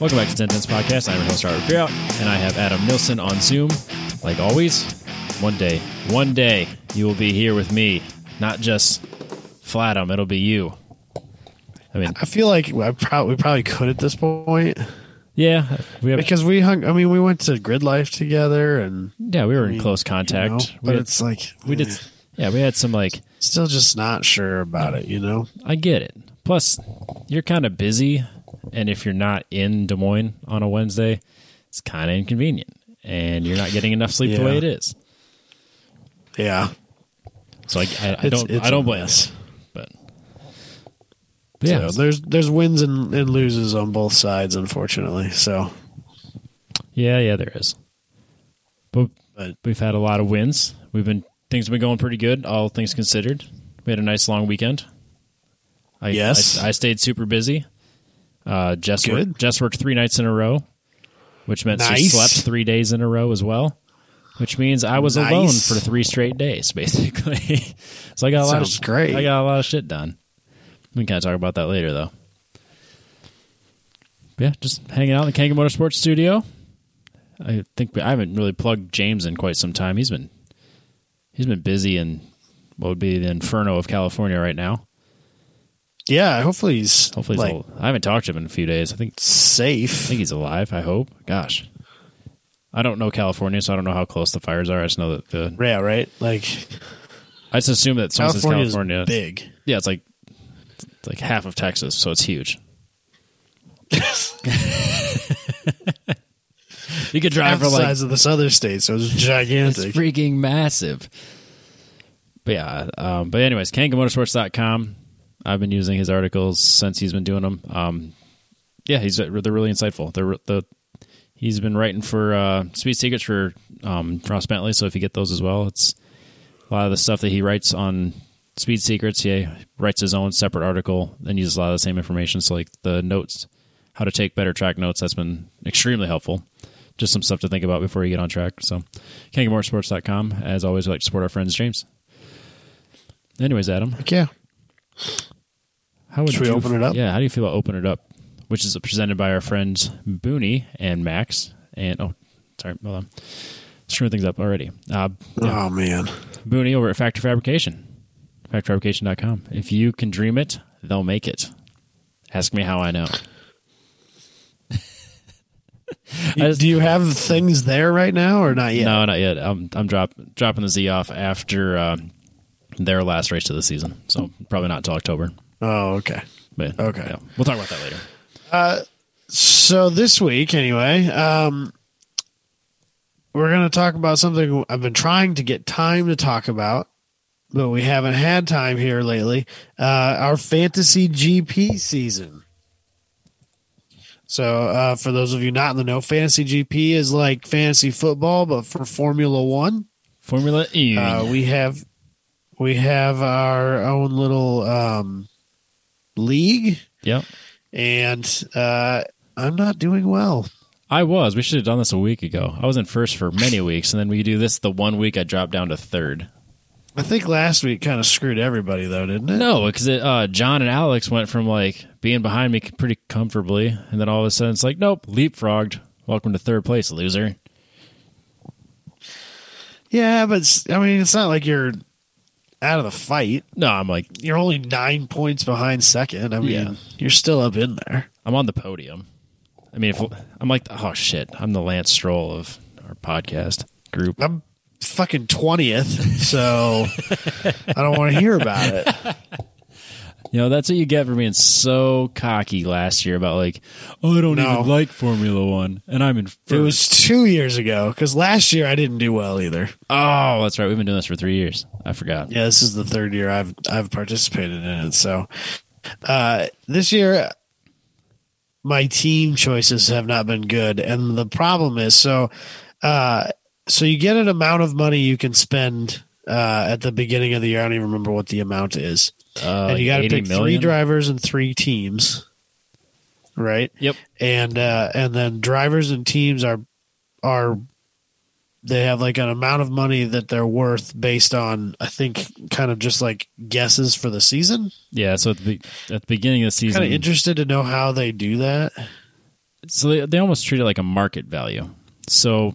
Welcome back to Ten Tenths Podcast. I'm your host, Robert Creout, and I have Adam Nilsson on Zoom. Like always, one day, one day, you will be here with me, not just Flatum, it'll be you. I mean, I feel like I prob- we probably could at this point yeah, we have, because we hung. I mean, we went to Grid Life together, and yeah, we were in I mean, close contact. you know, but had- it's like we did, eh, yeah, we had some like, still just not sure about it. You know, I get it. Plus, you're kind of busy, and if you're not in Des Moines on a Wednesday, it's kind of inconvenient, and you're not getting enough sleep the way it is. yeah, So I, I, I don't, it's I don't blame but, but yeah, So there's there's wins and, and loses on both sides, unfortunately. So, yeah, yeah, there is. But but we've had a lot of wins. We've been things have been going pretty good, all things considered. We had a nice long weekend. I, Yes. I, I stayed super busy. Uh, Jess Good. worked, Jess worked three nights in a row, which meant she slept three days in a row as well. Which means I was Nice. alone for three straight days, basically. so I got a lot Sounds of great. I got a lot of shit done. We can kind of talk about that later, though. Yeah, just hanging out in the Kanga Motorsports studio. I think I haven't really plugged James in quite some time. He's been he's been busy in what would be the inferno of California right now. Yeah, hopefully he's Hopefully, he's like al- I haven't talked to him in a few days. I think safe. I safe. think he's alive. I hope. Gosh, I don't know California, so I don't know how close the fires are. I just know that the Yeah, right. Like I just assume that says California's California. big. Yeah, it's like it's like half of Texas, so it's huge. you could drive Half for the like size of this other state, so it's It's gigantic. freaking massive. But yeah, um, but anyways, KangaMotorsports.com. I've been using his articles since he's been doing them. Um, yeah, he's they're really insightful. They're the he's been writing for uh, Speed Secrets for um, Ross Bentley. So if you get those as well, it's a lot of the stuff that he writes on Speed Secrets. He writes his own separate article and uses a lot of the same information. So like the notes, how to take better track notes. That's been extremely helpful just some stuff to think about before you get on track. So, KangaMotorsports.com. As always, we like to support our friends, James. Anyways, Adam, yeah. How would Should we you open it up? Yeah, how do you feel about open it up? Which is presented by our friends Booney and Max. And oh, sorry, hold on, screwing things up already. Uh, yeah, Oh man. Booney over at Factor Fabrication, FactoryFabrication.com. If you can dream it, they'll make it. Ask me how I know. Just- Do you have things there right now or not yet? No, not yet. I'm I'm drop, dropping the Z off after um, their last race of the season, so probably not until October. Oh, okay. But Okay. yeah, we'll talk about that later. So this week, anyway, um, we're going to talk about something I've been trying to get time to talk about, but we haven't had time here lately. Uh, our fantasy GP season. So, uh, for those of you not in the know, fantasy GP is like fantasy football, but for Formula One. Formula E. Uh, we have we have our own little um, league, yep, and uh, I'm not doing well. I was. We should have done this a week ago. I was in first for many weeks, and then we do this the one week I dropped down to third. I think last week kind of screwed everybody though, didn't it? No, because uh, John and Alex went from like being behind me pretty comfortably, and then all of a sudden it's like, nope, leapfrogged. Welcome to third place, loser. Yeah, but I mean, it's not like you're out of the fight. No, I'm like, You're only nine points behind second. I mean, Yeah. you're still up in there. I'm on the podium. I mean, if I'm like, oh shit, I'm the Lance Stroll of our podcast group. I'm fucking twentieth, so I don't want to hear about it. You know, that's what you get for being so cocky last year about like, oh, I don't No. even like Formula One, and I'm in first. It was two years ago because last year I didn't do well either. oh, that's right. We've been doing this for three years. I forgot. Yeah, this is the third year I've I've participated in it. So uh, this year, my team choices have not been good, and the problem is so. Uh, so you get an amount of money you can spend uh, at the beginning of the year. I don't even remember what the amount is, Uh, and you got to 80 pick three drivers and three teams, right? Yep. and uh, and then drivers and teams are are they have like an amount of money that they're worth based on I think kind of just like guesses for the season. Yeah. So at the, at the beginning of the season, Kind of interested to know how they do that. so they, they almost treat it like a market value. So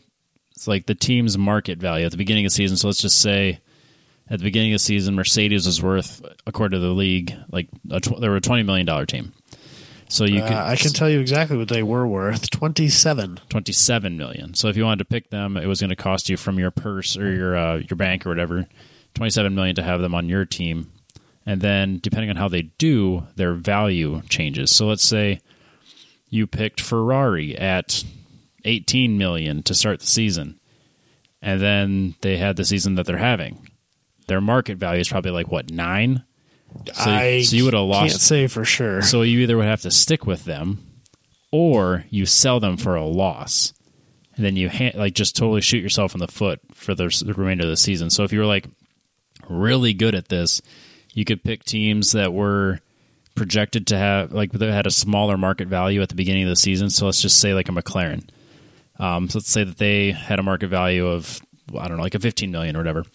it's like the team's market value at the beginning of the season. So let's just say at the beginning of the season, Mercedes was worth, according to the league, like a tw- they were a twenty million dollar team. So you Uh, could I can tell you exactly what they were worth. Twenty-seven. 27 million. So if you wanted to pick them, it was going to cost you from your purse or your uh, your bank or whatever 27 million to have them on your team. And then depending on how they do, their value changes. So let's say you picked Ferrari at 18 million to start the season. And then they had the season that they're having. Their market value is probably like what, 9? So, I so you would have can't lost say for sure. so you either would have to stick with them, or you sell them for a loss, and then you ha- like just totally shoot yourself in the foot for the, the remainder of the season. So if you were like really good at this, you could pick teams that were projected to have like that had a smaller market value at the beginning of the season. So let's just say like a McLaren. Um, so let's say that they had a market value of I don't know, like a 15 million or whatever.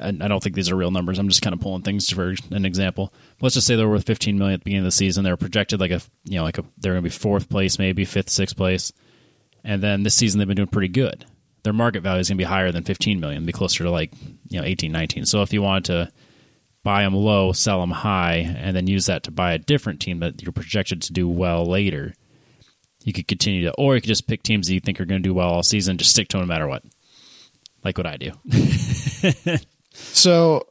I don't think these are real numbers. I'm just kind of pulling things for an example. Let's just say they were worth 15 million at the beginning of the season. They're projected like a you know like a they're going to be fourth place, maybe fifth, sixth place, and then this season they've been doing pretty good. Their market value is going to be higher than 15 million, be closer to like you know 18, 19. So if you wanted to buy them low, sell them high, and then use that to buy a different team that you're projected to do well later, you could continue to, or you could just pick teams that you think are going to do well all season, just stick to them no matter what, like what I do. So,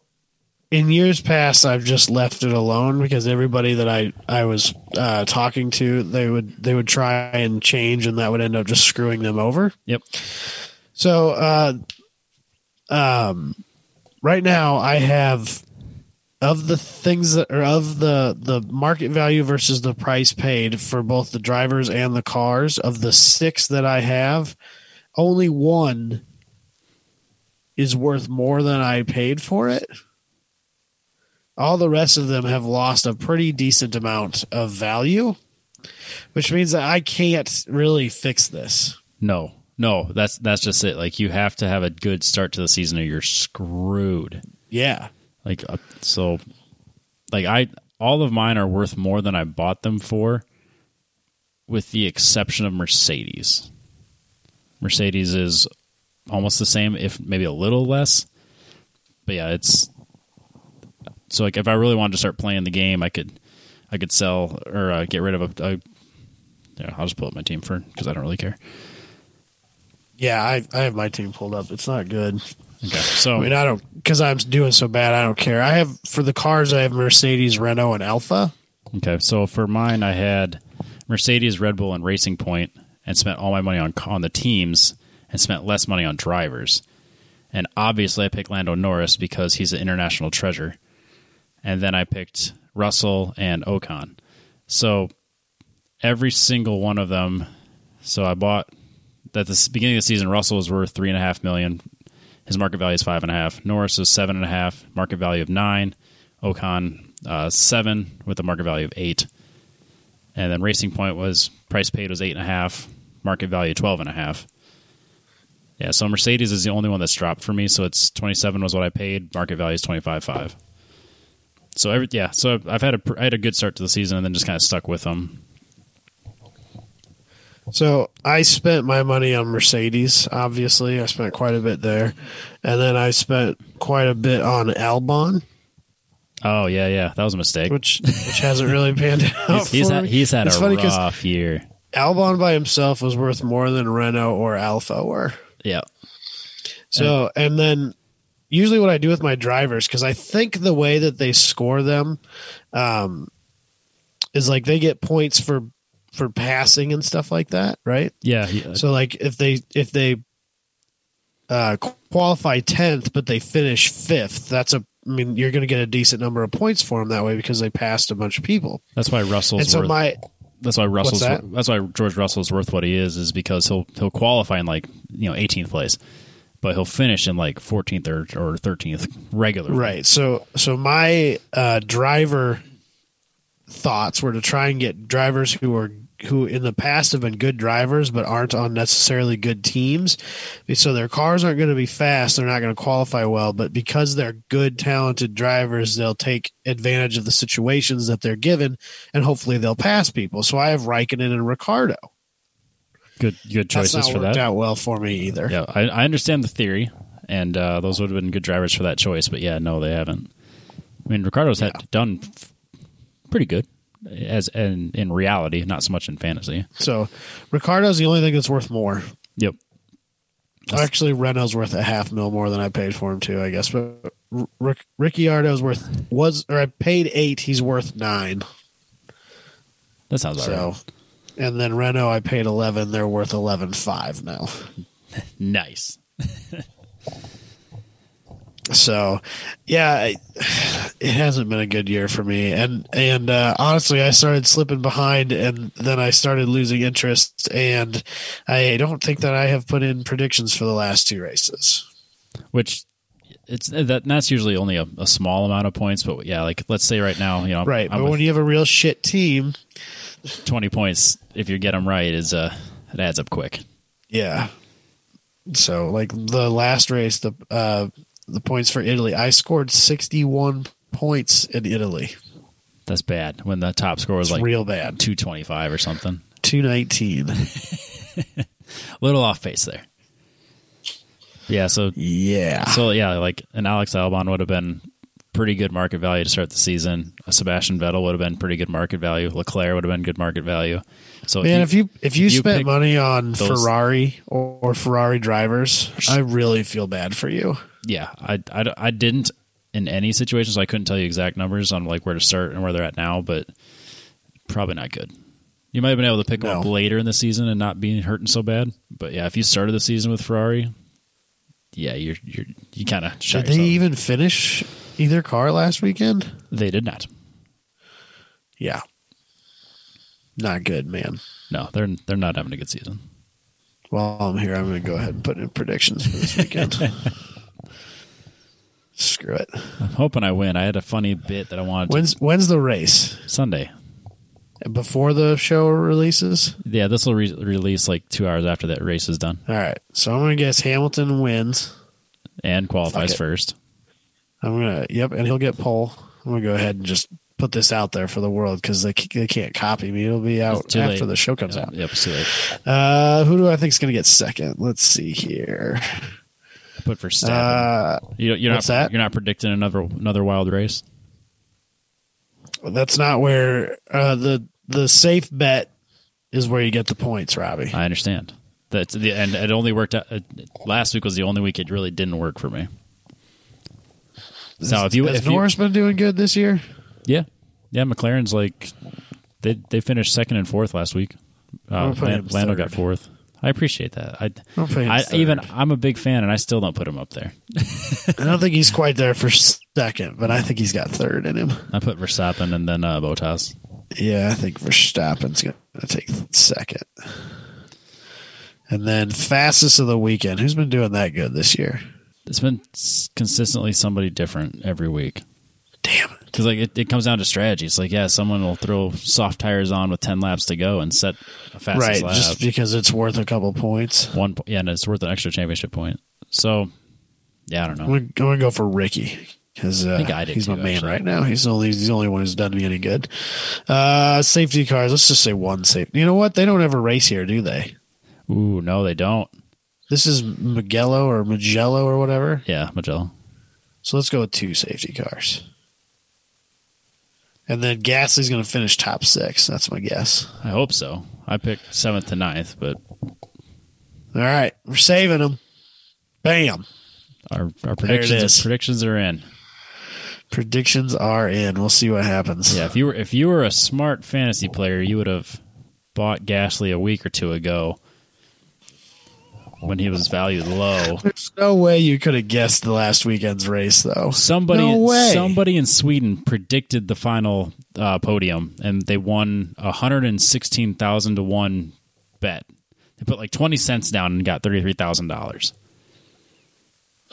in years past, I've just left it alone because everybody that I I was uh, talking to, they would they would try and change, and that would end up just screwing them over. Yep. So, uh, um, right now I have of the things that are of the the market value versus the price paid for both the drivers and the cars of the six that I have, only one is worth more than I paid for it. All the rest of them have lost a pretty decent amount of value, which means that I can't really fix this. No, no, that's that's just it. Like you have to have a good start to the season, or you're screwed. Yeah. Like uh, so, like I all of mine are worth more than I bought them for, with the exception of Mercedes. Mercedes is almost the same, if maybe a little less. But yeah, it's so like if I really wanted to start playing the game, I could I could sell or uh, get rid of a. a yeah, I'll just pull up my team for because I don't really care. Yeah, I, I have my team pulled up. It's not good. Okay, so I mean, I don't because I'm doing so bad. I don't care. I have for the cars. I have Mercedes, Renault, and Alpha. Okay, so for mine, I had Mercedes, Red Bull, and Racing Point, and spent all my money on on the teams, and spent less money on drivers. And obviously, I picked Lando Norris because he's an international treasure. And then I picked Russell and Ocon. So every single one of them. So I bought at the beginning of the season. Russell was worth three and a half million. His market value is five and a half. Norris is seven and a half. Market value of nine. Ocon uh, seven with a market value of eight. And then Racing Point was price paid was eight and a half. Market value twelve and a half. Yeah, so Mercedes is the only one that's dropped for me. So it's twenty seven was what I paid. Market value is twenty five five. So every yeah, so I've had a I had a good start to the season and then just kind of stuck with them. So I spent my money on Mercedes. Obviously, I spent quite a bit there, and then I spent quite a bit on Albon, Oh yeah, yeah, that was a mistake. which which hasn't really panned out. He's, he's had he's had It's a rough year. Albon by himself was worth more than Renault or Alpha were. Yeah, So, and then usually what I do with my drivers, because I think the way that they score them um, is like they get points for for passing and stuff like that, right? yeah, he- So, like if they if they uh, qualify tenth, but they finish fifth, that's a I mean you're going to get a decent number of points for them that way because they passed a bunch of people. that's why Russell's and so worth. my that's why Russell's. that? That's why George Russell's worth what he is, is because he'll he'll qualify in like you know 18th place, but he'll finish in like 14th or or 13th regular. Right. So so my uh, driver thoughts were to try and get drivers who are who in the past have been good drivers but aren't on necessarily good teams. So their cars aren't going to be fast, they're not going to qualify well, but because they're good talented drivers, they'll take advantage of the situations that they're given and hopefully they'll pass people. So I have Raikkonen and Ricciardo. good good That's choices not for worked that. out well for me either. Yeah, I, I understand the theory, and uh, those would have been good drivers for that choice. But yeah, no, they haven't. I mean, Ricciardo's had done pretty good as in in reality, not so much in fantasy. So Ricciardo's the only thing that's worth more. Yep. That's- Actually, Renault's worth a half mil more than I paid for him too, I guess. But Rick, Ricciardo's worth was or I paid eight. He's worth nine. That sounds So, right. and then Renault, I paid eleven. They're worth eleven five now. Nice. So, yeah, it hasn't been a good year for me, and and uh, honestly, I started slipping behind, and then I started losing interest, and I don't think that I have put in predictions for the last two races. Which it's that that's usually only a, a small amount of points, but yeah, like let's say right now, you know, Right, I'm but when you have a real shit team, twenty points, if you get them right, is uh, it adds up quick. yeah. So, like the last race, the uh, the points for Italy, I scored sixty one points in Italy. That's bad when the top score was It's like real bad. two twenty five or something. Two nineteen. A little off pace there. Yeah, so Yeah. so yeah, like an Alex Albon would have been pretty good market value to start the season. A Sebastian Vettel would have been pretty good market value. Leclerc would have been good market value. So Man, if you if you, if you spent money on those- Ferrari or, or Ferrari drivers, I really feel bad for you. yeah, I, I, I didn't in any situation, so I couldn't tell you exact numbers on like where to start and where they're at now, but probably not good. You might have been able to pick them up No. later in the season and not being hurting so bad, but yeah, if you started the season with Ferrari, yeah, you're you're you kind of Did they even finish either car last weekend? They did not. Yeah. Not good, man. No, they're they're not having a good season. While I'm here, I'm going to go ahead and put in predictions for this weekend. Screw it. I'm hoping I win. I had a funny bit that I wanted to, When's when's the race? Sunday. Before the show releases? Yeah, this will re- release like two hours after that race is done All right. So I'm going to guess Hamilton wins. and qualifies first. I'm gonna, yep, and he'll get pole. I'm gonna go ahead and just put this out there for the world because they they can't copy me. It'll be out after late. the show comes out. Yep, see late. Uh, who do I think is gonna get second? Let's see here. I put for Verstappen. Uh, you, you're not that? you're not predicting another another wild race. that's not where uh, the the safe bet is where you get the points, Robbie. I understand. That's the and it only worked out. Uh, last week was the only week it really didn't work for me. So if you Has if you, Norris been doing good this year? yeah yeah McLaren's like they they finished second and fourth last week. Uh, I'm Lan- him Lando got fourth. I appreciate that. I, I'm putting him I even I'm a big fan, and I still don't put him up there. I don't think he's quite there for second, but I think he's got third in him. I put Verstappen and then uh, Bottas. Yeah, I think Verstappen's going to take second. And then fastest of the weekend. Who's been doing that good this year? It's been consistently somebody different every week. Damn it. Because like it, it comes down to strategy. It's like yeah, someone will throw soft tires on with ten laps to go and set a fastest Right, lap. just because it's worth a couple points. One yeah, and it's worth an extra championship point. So yeah, I don't know. going to, I'm gonna go for Ricky because uh, think I did he's my man actually. right now. He's the only he's the only one who's done me any good. Uh, safety cars. Let's just say one safety. You know what? They don't ever race here, do they? Ooh, no, they don't. This is Mugello or Mugello or whatever. Yeah, Mugello. So let's go with two safety cars. And then Gasly's going to finish top six. That's my guess. I hope so. I picked seventh to ninth, but All right, we're saving them. Bam. our our predictions predictions are in. Predictions are in. We'll see what happens. Yeah, if you were if you were a smart fantasy player, you would have bought Gasly a week or two ago when he was valued low. There's no way you could have guessed the last weekend's race, though. Somebody, No way. somebody in Sweden predicted the final uh, podium, and they won a hundred and sixteen thousand to one bet. They put like twenty cents down and got thirty three thousand dollars.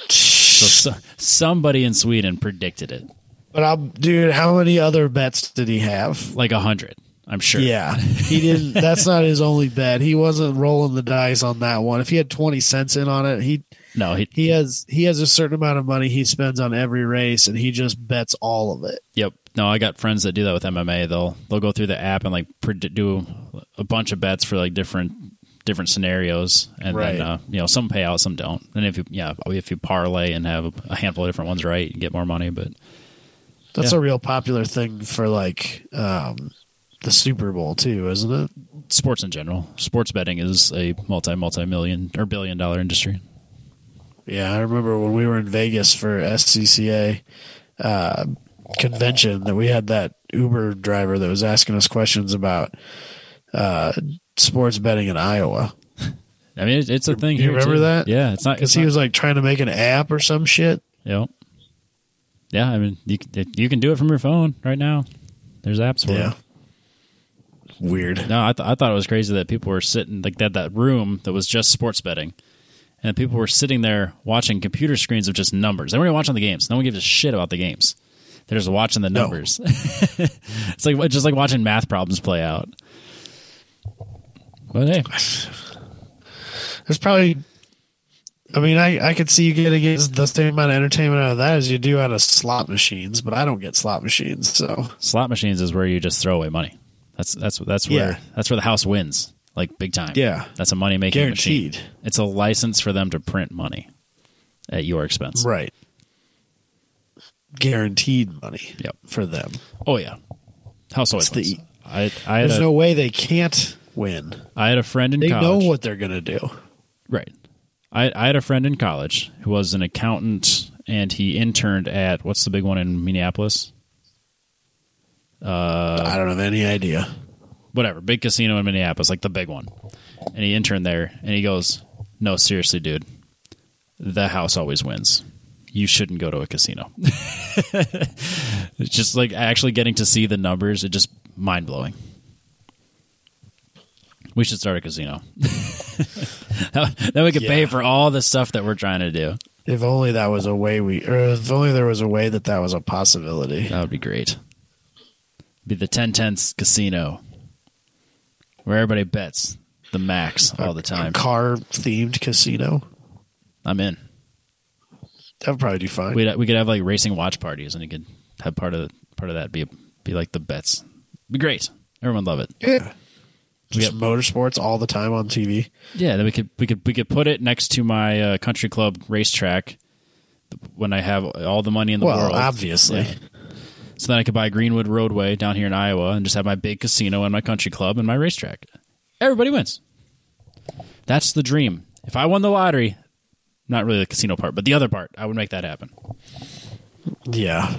So, so somebody in Sweden predicted it, But I'm, dude, how many other bets did he have? like a hundred. I'm sure. Yeah, he didn't. That's not his only bet. He wasn't rolling the dice on that one. If he had twenty cents in on it, he No, he. he has he has a certain amount of money he spends on every race, and he just bets all of it. Yep. No, I got friends that do that with MMA. They'll they'll go through the app and like do a bunch of bets for like different different scenarios, and Right. then uh, you know some pay out, some don't. And if you yeah, if you parlay and have a handful of different ones right, you get more money. But That's Yeah. a real popular thing for like um, the Super Bowl too, isn't it? sports in general, sports betting is a multi multi million or billion dollar industry. Yeah, I remember when we were in Vegas for SCCA uh, convention that we had that Uber driver that was asking us questions about uh, sports betting in Iowa I mean, it's, a thing. You here, remember too. that? Yeah, it's not. because he not, was like trying to make an app or some shit. Yeah. Yeah, I mean, you can, you can do it from your phone right now. There's apps for Yeah, it. Weird. No, I, th- I thought it was crazy that people were sitting like that that room that was just sports betting, and people were sitting there watching computer screens of just numbers. They weren't even watching the games. No one gives a shit about the games. They're just watching the No. numbers. it's like just like watching math problems play out. But hey, There's probably. I mean, I, I could see you getting the same amount of entertainment out of that as you do out of slot machines, but I don't get slot machines, so slot machines is where you just throw away money. That's that's that's where Yeah. that's where the house wins, like big time. Yeah. that's a money making machine. guaranteed. It's a license for them to print money at your expense. Right. Guaranteed money Yep. for them. Oh yeah, house always the- wins. I I There's a, no way they can't win. I had a friend in They college. know what they're going to do. Right. I I had a friend in college who was an accountant, and he interned at what's the big one in Minneapolis? I don't have any idea. whatever, big casino in Minneapolis, like the big one. And he interned there, and he goes, "No, seriously, dude, the house always wins. You shouldn't go to a casino." it's just like actually getting to see the numbers. It just mind blowing. We should start a casino. then we could pay for all the stuff that we're trying to do. If only that was a way we, or if only there was a way that that was a possibility. That would be great. Be the ten tenths casino, where everybody bets the max all the time. Car themed casino. I'm in. That would probably do fine. We we could have like racing watch parties, and you could have part of part of that be be like the bets. Be great. Everyone love it. yeah. We Just have- motorsports all the time on TV. Yeah, then we could we could we could put it next to my uh, country club racetrack when I have all the money in the Well, world. obviously. Yeah. So then I could buy Greenwood Roadway down here in Iowa and just have my big casino and my country club and my racetrack. Everybody wins. That's the dream. If I won the lottery, not really the casino part, but the other part, I would make that happen. Yeah.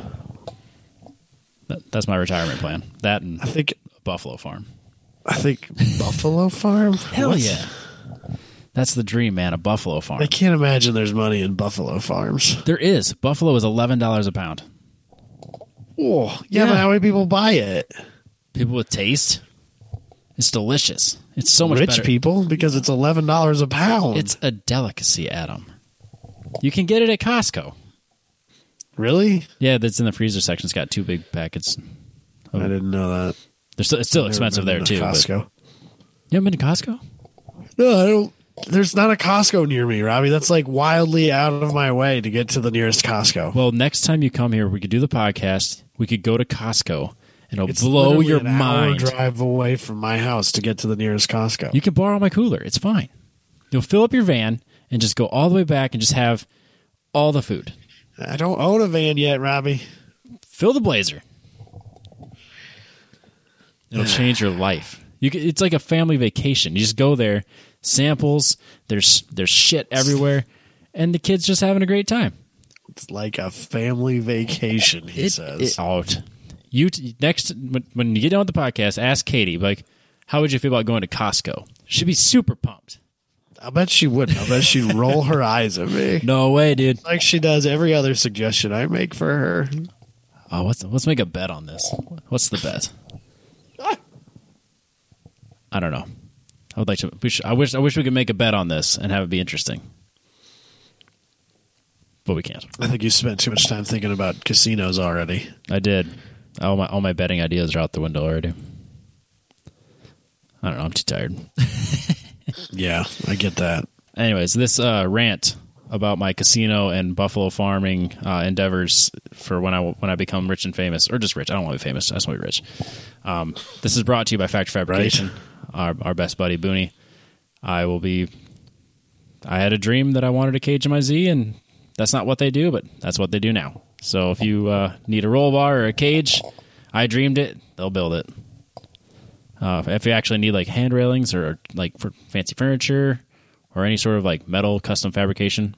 That, that's my retirement plan. That and I think, Buffalo farm. I think Buffalo Farm. Hell what? Yeah. That's the dream, man. A Buffalo farm. I can't imagine there's money in Buffalo Farms. There is. Buffalo is eleven dollars a pound. Oh, yeah, Yeah. but how many people buy it? People with taste. It's delicious. It's so much Rich better. people, because it's eleven dollars a pound. It's a delicacy, Adam. You can get it at Costco. really. Yeah, that's in the freezer section. It's got two big packets. I didn't know that. They're still, it's still expensive there to too. But, Costco. you haven't been to Costco? No, I don't. There's not a Costco near me, Robbie. That's like wildly out of my way to get to the nearest Costco. Well, next time you come here, we could do the podcast. We could go to Costco, and it'll It's blow your an hour mind. drive away from my house to get to the nearest Costco. You can borrow my cooler. It's fine. You'll fill up your van and just go all the way back and just have all the food. I don't own a van yet, Robbie. Fill the blazer. It'll change your life. You can, it's like a family vacation. You just go there, samples. There's there's shit everywhere, and the kids just having a great time. It's like a family vacation, he It, says. it, oh, you t- next when, when you get done with the podcast, ask Katie like, how would you feel about going to Costco? She'd be super pumped. I bet she wouldn't. I bet she'd roll her eyes at me. No way, dude. Like she does every other suggestion I make for her. Oh, let's let's make a bet on this. What's the bet? Ah! I don't know. I would like to. Should, I wish. I wish we could make a bet on this and have it be interesting, but we can't. I think you spent too much time thinking about casinos already. I did. All my all my betting ideas are out the window already. I don't know. I'm too tired. Yeah, I get that. Anyways, this uh, rant about my casino and buffalo farming uh, endeavors for when I when I become rich and famous, or just rich. I don't want to be famous. I just want to be rich. Um, this is brought to you by Factor Fabrication, our, our best buddy Booney. I will be. I had a dream that I wanted a cage in my Z, and that's not what they do, but that's what they do now. So if you uh, need a roll bar or a cage, I dreamed it. They'll build it. Uh, if you actually need like hand railings or like for fancy furniture or any sort of like metal custom fabrication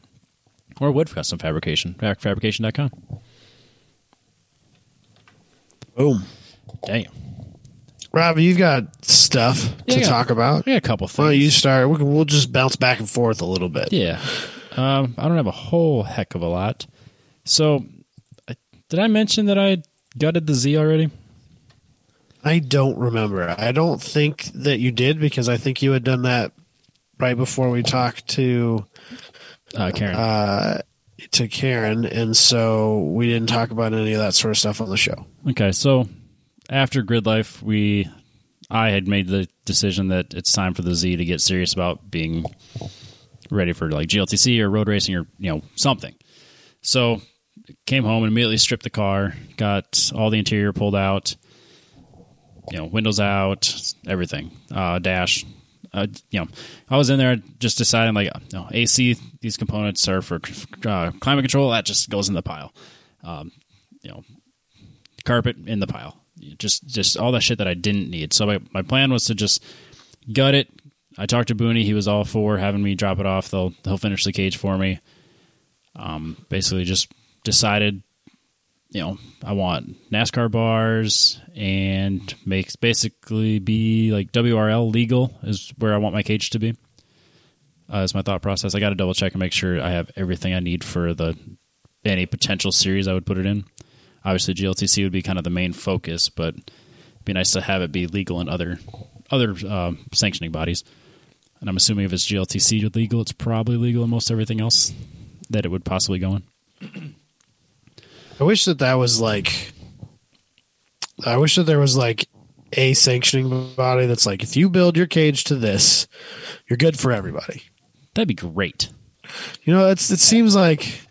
or wood custom fabrication, fabrication.com. Boom. Damn. Rob, you've got stuff Yeah, to yeah. talk about. Got a couple Why don't things. you start? We can- We'll just bounce back and forth a little bit. Yeah. Um, I don't have a whole heck of a lot. So, I- did I mention that I gutted the Z already? I don't remember. I don't think that you did because I think you had done that right before we talked to Uh, Karen. uh, to Karen, and so we didn't talk about any of that sort of stuff on the show. Okay, so after Grid Life, we I had made the decision that it's time for the Z to get serious about being ready for like GLTC or road racing or you know something. So came home and immediately stripped the car, got all the interior pulled out, you know, windows out, everything, uh, dash. Uh, you know, I was in there just deciding like, know, AC. These components are for uh, climate control. That just goes in the pile. Um, you know, carpet in the pile. Just just all that shit that I didn't need. So my, my plan was to just gut it. I talked to Booney. He was all for having me drop it off. They'll he'll finish the cage for me. Um, basically just decided, you know, I want NASCAR bars and makes basically be like WRL legal is where I want my cage to be. Uh, is my thought process. I got to double check and make sure I have everything I need for the any potential series I would put it in. Obviously, GLTC would be kind of the main focus, but it'd be nice to have it be legal in other other um, sanctioning bodies. And I'm assuming if it's GLTC legal, it's probably legal in most everything else that it would possibly go in. I wish that that was like. I wish that there was like a sanctioning body that's like, if you build your cage to this, you're good for everybody. That'd be great. You know, it's it seems like.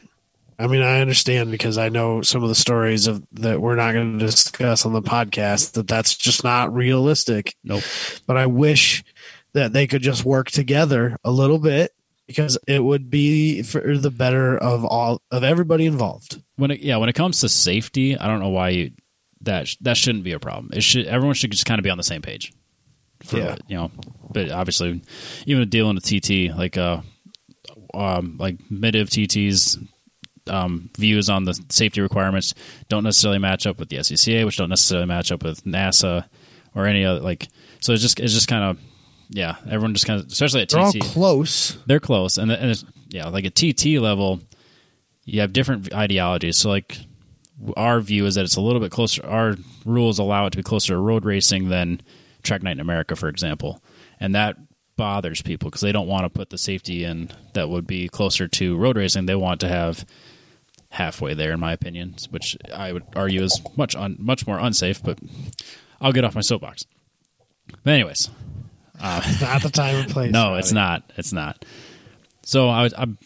I mean, I understand because I know some of the stories of that we're not going to discuss on the podcast that that's just not realistic. Nope. But I wish that they could just work together a little bit because it would be for the better of all of everybody involved. When it, yeah, when it comes to safety, I don't know why you, that that shouldn't be a problem. It should everyone should just kind of be on the same page. For, Yeah. you know, but obviously, even dealing with TT, like uh, um, like Midiv TT's um, views on the safety requirements don't necessarily match up with the SCCA, which don't necessarily match up with NASA or any other like. So it's just it's just kind of yeah, everyone just kind of especially at They're all close. they're close and, and it's, yeah like at tt level you have different ideologies so like our view is that it's a little bit closer our rules allow it to be closer to road racing than track night in america for example and that bothers people because they don't want to put the safety in that would be closer to road racing they want to have halfway there in my opinion which i would argue is much un, much more unsafe but i'll get off my soapbox but anyways Not the time and place. no, it's not. It's not. So I, was- I'm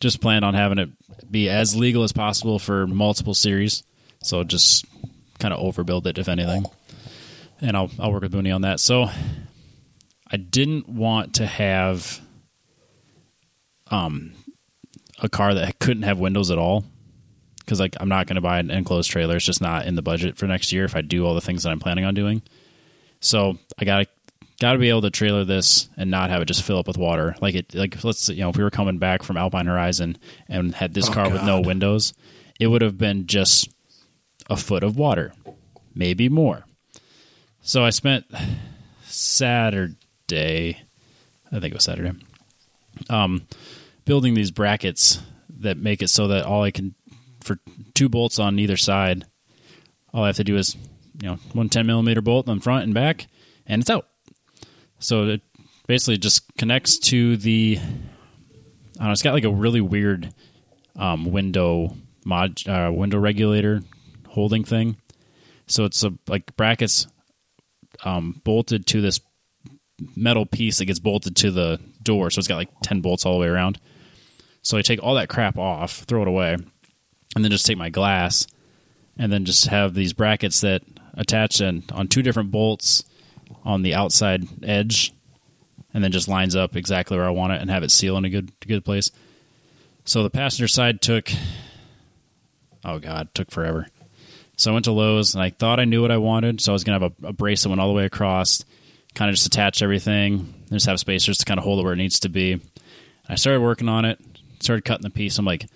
just planning on having it be as legal as possible for multiple series. So just kind of overbuild it, if anything. And I'll I'll work with Booney on that. So I didn't want to have um a car that couldn't have windows at all because like I'm not going to buy an enclosed trailer. It's just not in the budget for next year if I do all the things that I'm planning on doing. So I got to got to be able to trailer this and not have it just fill up with water. Like it, like let's you know, if we were coming back from Alpine Horizon and had this Oh, car with no windows, it would have been just a foot of water, maybe more. So I spent Saturday, I think it was Saturday, um, building these brackets that make it so that all I can for two bolts on either side, all I have to do is you know one 10 millimeter bolt on front and back, and it's out. So it basically just connects to the. I don't know. It's got like a really weird um, window mod uh, window regulator holding thing. So it's a like brackets um, bolted to this metal piece that gets bolted to the door. So it's got like ten bolts all the way around. So I take all that crap off, throw it away, and then just take my glass, and then just have these brackets that attach in on two different bolts on the outside edge and then just lines up exactly where I want it and have it seal in a good good place. So the passenger side took oh god, took forever. So I went to Lowe's and I thought I knew what I wanted, so I was gonna have a, a brace that went all the way across, kind of just attach everything, and just have spacers to kind of hold it where it needs to be. I started working on it, started cutting the piece. I'm like,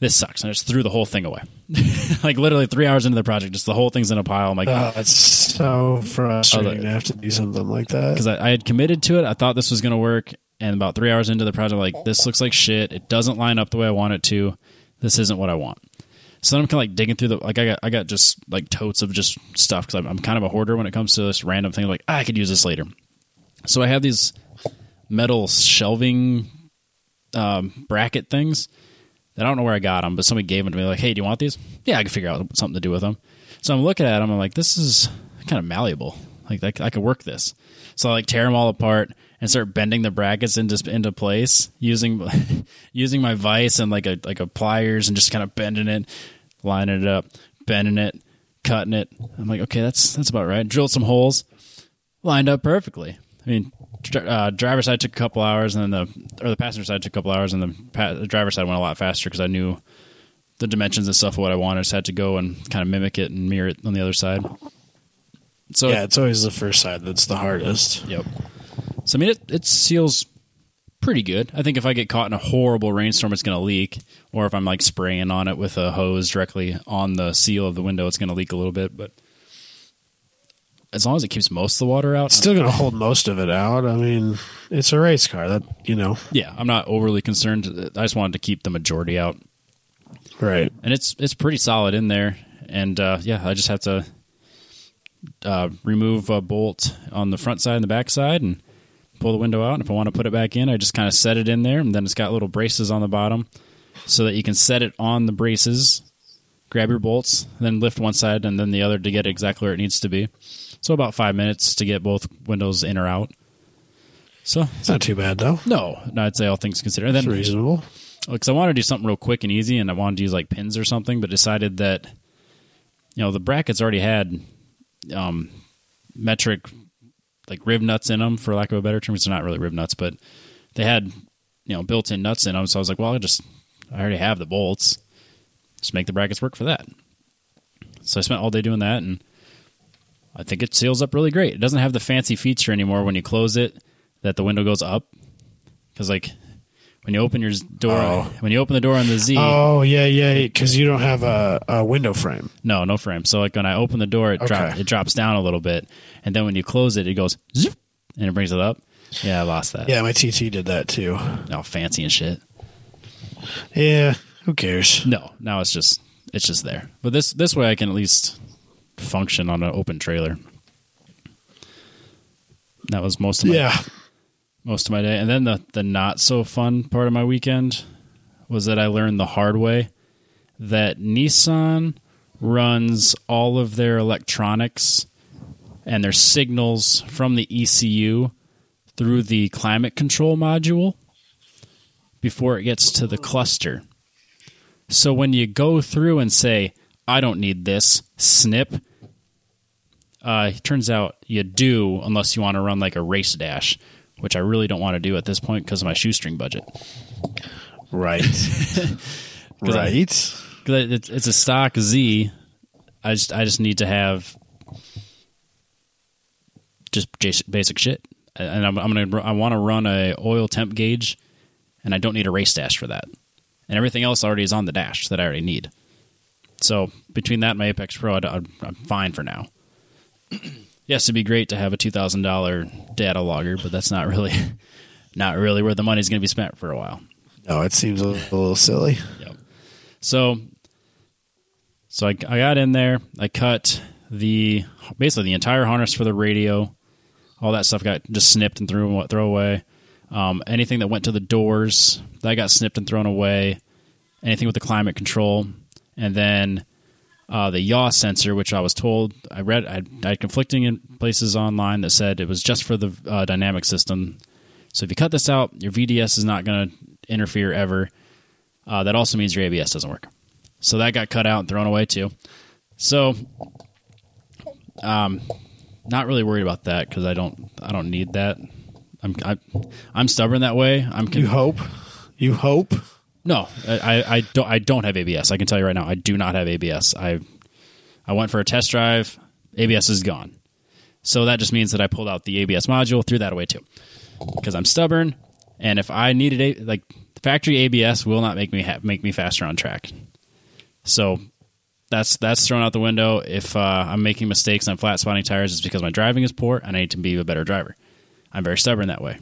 this sucks, and I just threw the whole thing away. like literally three hours into the project, just the whole thing's in a pile. I'm like, Oh, it's so frustrating to have to do something like that. because I, I had committed to it. I thought this was going to work, and about three hours into the project, I'm like this looks like shit. It doesn't line up the way I want it to. This isn't what I want. So then I'm kind of like digging through the like I got I got just like totes of just stuff because I'm, I'm kind of a hoarder when it comes to this random thing. Like ah, I could use this later. So I have these metal shelving um, bracket things. I don't know where I got them, but somebody gave them to me. Like, hey, do you want these? Yeah, I can figure out something to do with them. So I'm looking at them. I'm like, this is kind of malleable. Like I, I could work this. So I like tear them all apart and start bending the brackets into into place using using my vise and like a like a pliers and just kind of bending it, lining it up, bending it, cutting it. I'm like, okay, that's that's about right. Drilled some holes, lined up perfectly. I mean, uh, driver's side took a couple hours, and then the or the passenger side took a couple hours, and the, pa- the driver's side went a lot faster because I knew the dimensions and stuff of what I wanted. So I just had to go and kind of mimic it and mirror it on the other side. So yeah, it's always the first side that's the hardest. Yep. So I mean, it it seals pretty good. I think if I get caught in a horrible rainstorm, it's going to leak, or if I'm like spraying on it with a hose directly on the seal of the window, it's going to leak a little bit. But as long as it keeps most of the water out, still going to hold most of it out. I mean, it's a race car. That you know, yeah, I'm not overly concerned. I just wanted to keep the majority out, right? and it's it's pretty solid in there. And uh, yeah, I just have to uh, remove a bolt on the front side and the back side, and pull the window out. And if I want to put it back in, I just kind of set it in there, and then it's got little braces on the bottom, so that you can set it on the braces, grab your bolts, then lift one side and then the other to get exactly where it needs to be. So about five minutes to get both windows in or out. So It's not too bad though. no, no, I'd say all things considered. And then reasonable. because I wanted to do something real quick and easy, and I wanted to use like pins or something, but decided that you know the brackets already had um, metric like rivnuts in them, for lack of a better term. It's not really rivnuts, but they had you know built-in nuts in them. So I was like, well, I just I already have the bolts, just make the brackets work for that. So I spent all day doing that, and I think it seals up really great. It doesn't have the fancy feature anymore when you close it that the window goes up because like when you open your door Oh. when you open the door on the Z, Oh yeah, yeah, because you don't have a, a window frame. no, no frame. So like when I open the door, it Okay. it drops down a little bit, and then when you close it, it goes zoop, and it brings it up. Yeah, I lost that. Yeah, my TT did that too. No fancy and shit. Yeah, who cares? No, now it's just it's just there. But this this way, I can at least function on an open trailer. That was most of my Yeah, most of my day. And then the the not so fun part of my weekend was that I learned the hard way that Nissan runs all of their electronics and their signals from the ECU through the climate control module before it gets to the cluster. So when you go through and say, I don't need this, snip, uh, it turns out you do unless you want to run like a race dash, which I really don't want to do at this point because of my shoestring budget. right, I- right. Because it's, it's a stock Z. I just I just need to have just basic shit, and I'm, I'm gonna I want to run a oil temp gauge, and I don't need a race dash for that, and everything else already is on the dash that I already need. So between that and my Apex Pro, I, am I'm fine for now. Yes, it'd be great to have a two thousand dollar data logger, but that's not really not really where the money's going to be spent for a while. No, it seems a little silly. Yep. So, so I, I got in there. I cut the basically the entire harness for the radio. All that stuff got just snipped and threw throw away. Um, anything that went to the doors that got snipped and thrown away. Anything with the climate control, and then uh, the yaw sensor, which I was told I read I, I had conflicting in places online that said it was just for the uh, dynamic system. So if you cut this out, your VDS is not going to interfere ever. Uh, that also means your ABS doesn't work. So that got cut out and thrown away too. So, um, not really worried about that because I don't I don't need that. I'm I, I'm stubborn that way. I'm con- You hope. You hope. No, I, I don't I don't have ABS. I can tell you right now, I do not have ABS. I I went for a test drive. ABS is gone. So that just means that I pulled out the ABS module, threw that away too, because I'm stubborn. And if I needed a like factory ABS, will not make me ha- make me faster on track. So that's that's thrown out the window. If uh, I'm making mistakes I'm flat spotting tires, it's because my driving is poor and I need to be a better driver. I'm very stubborn that way.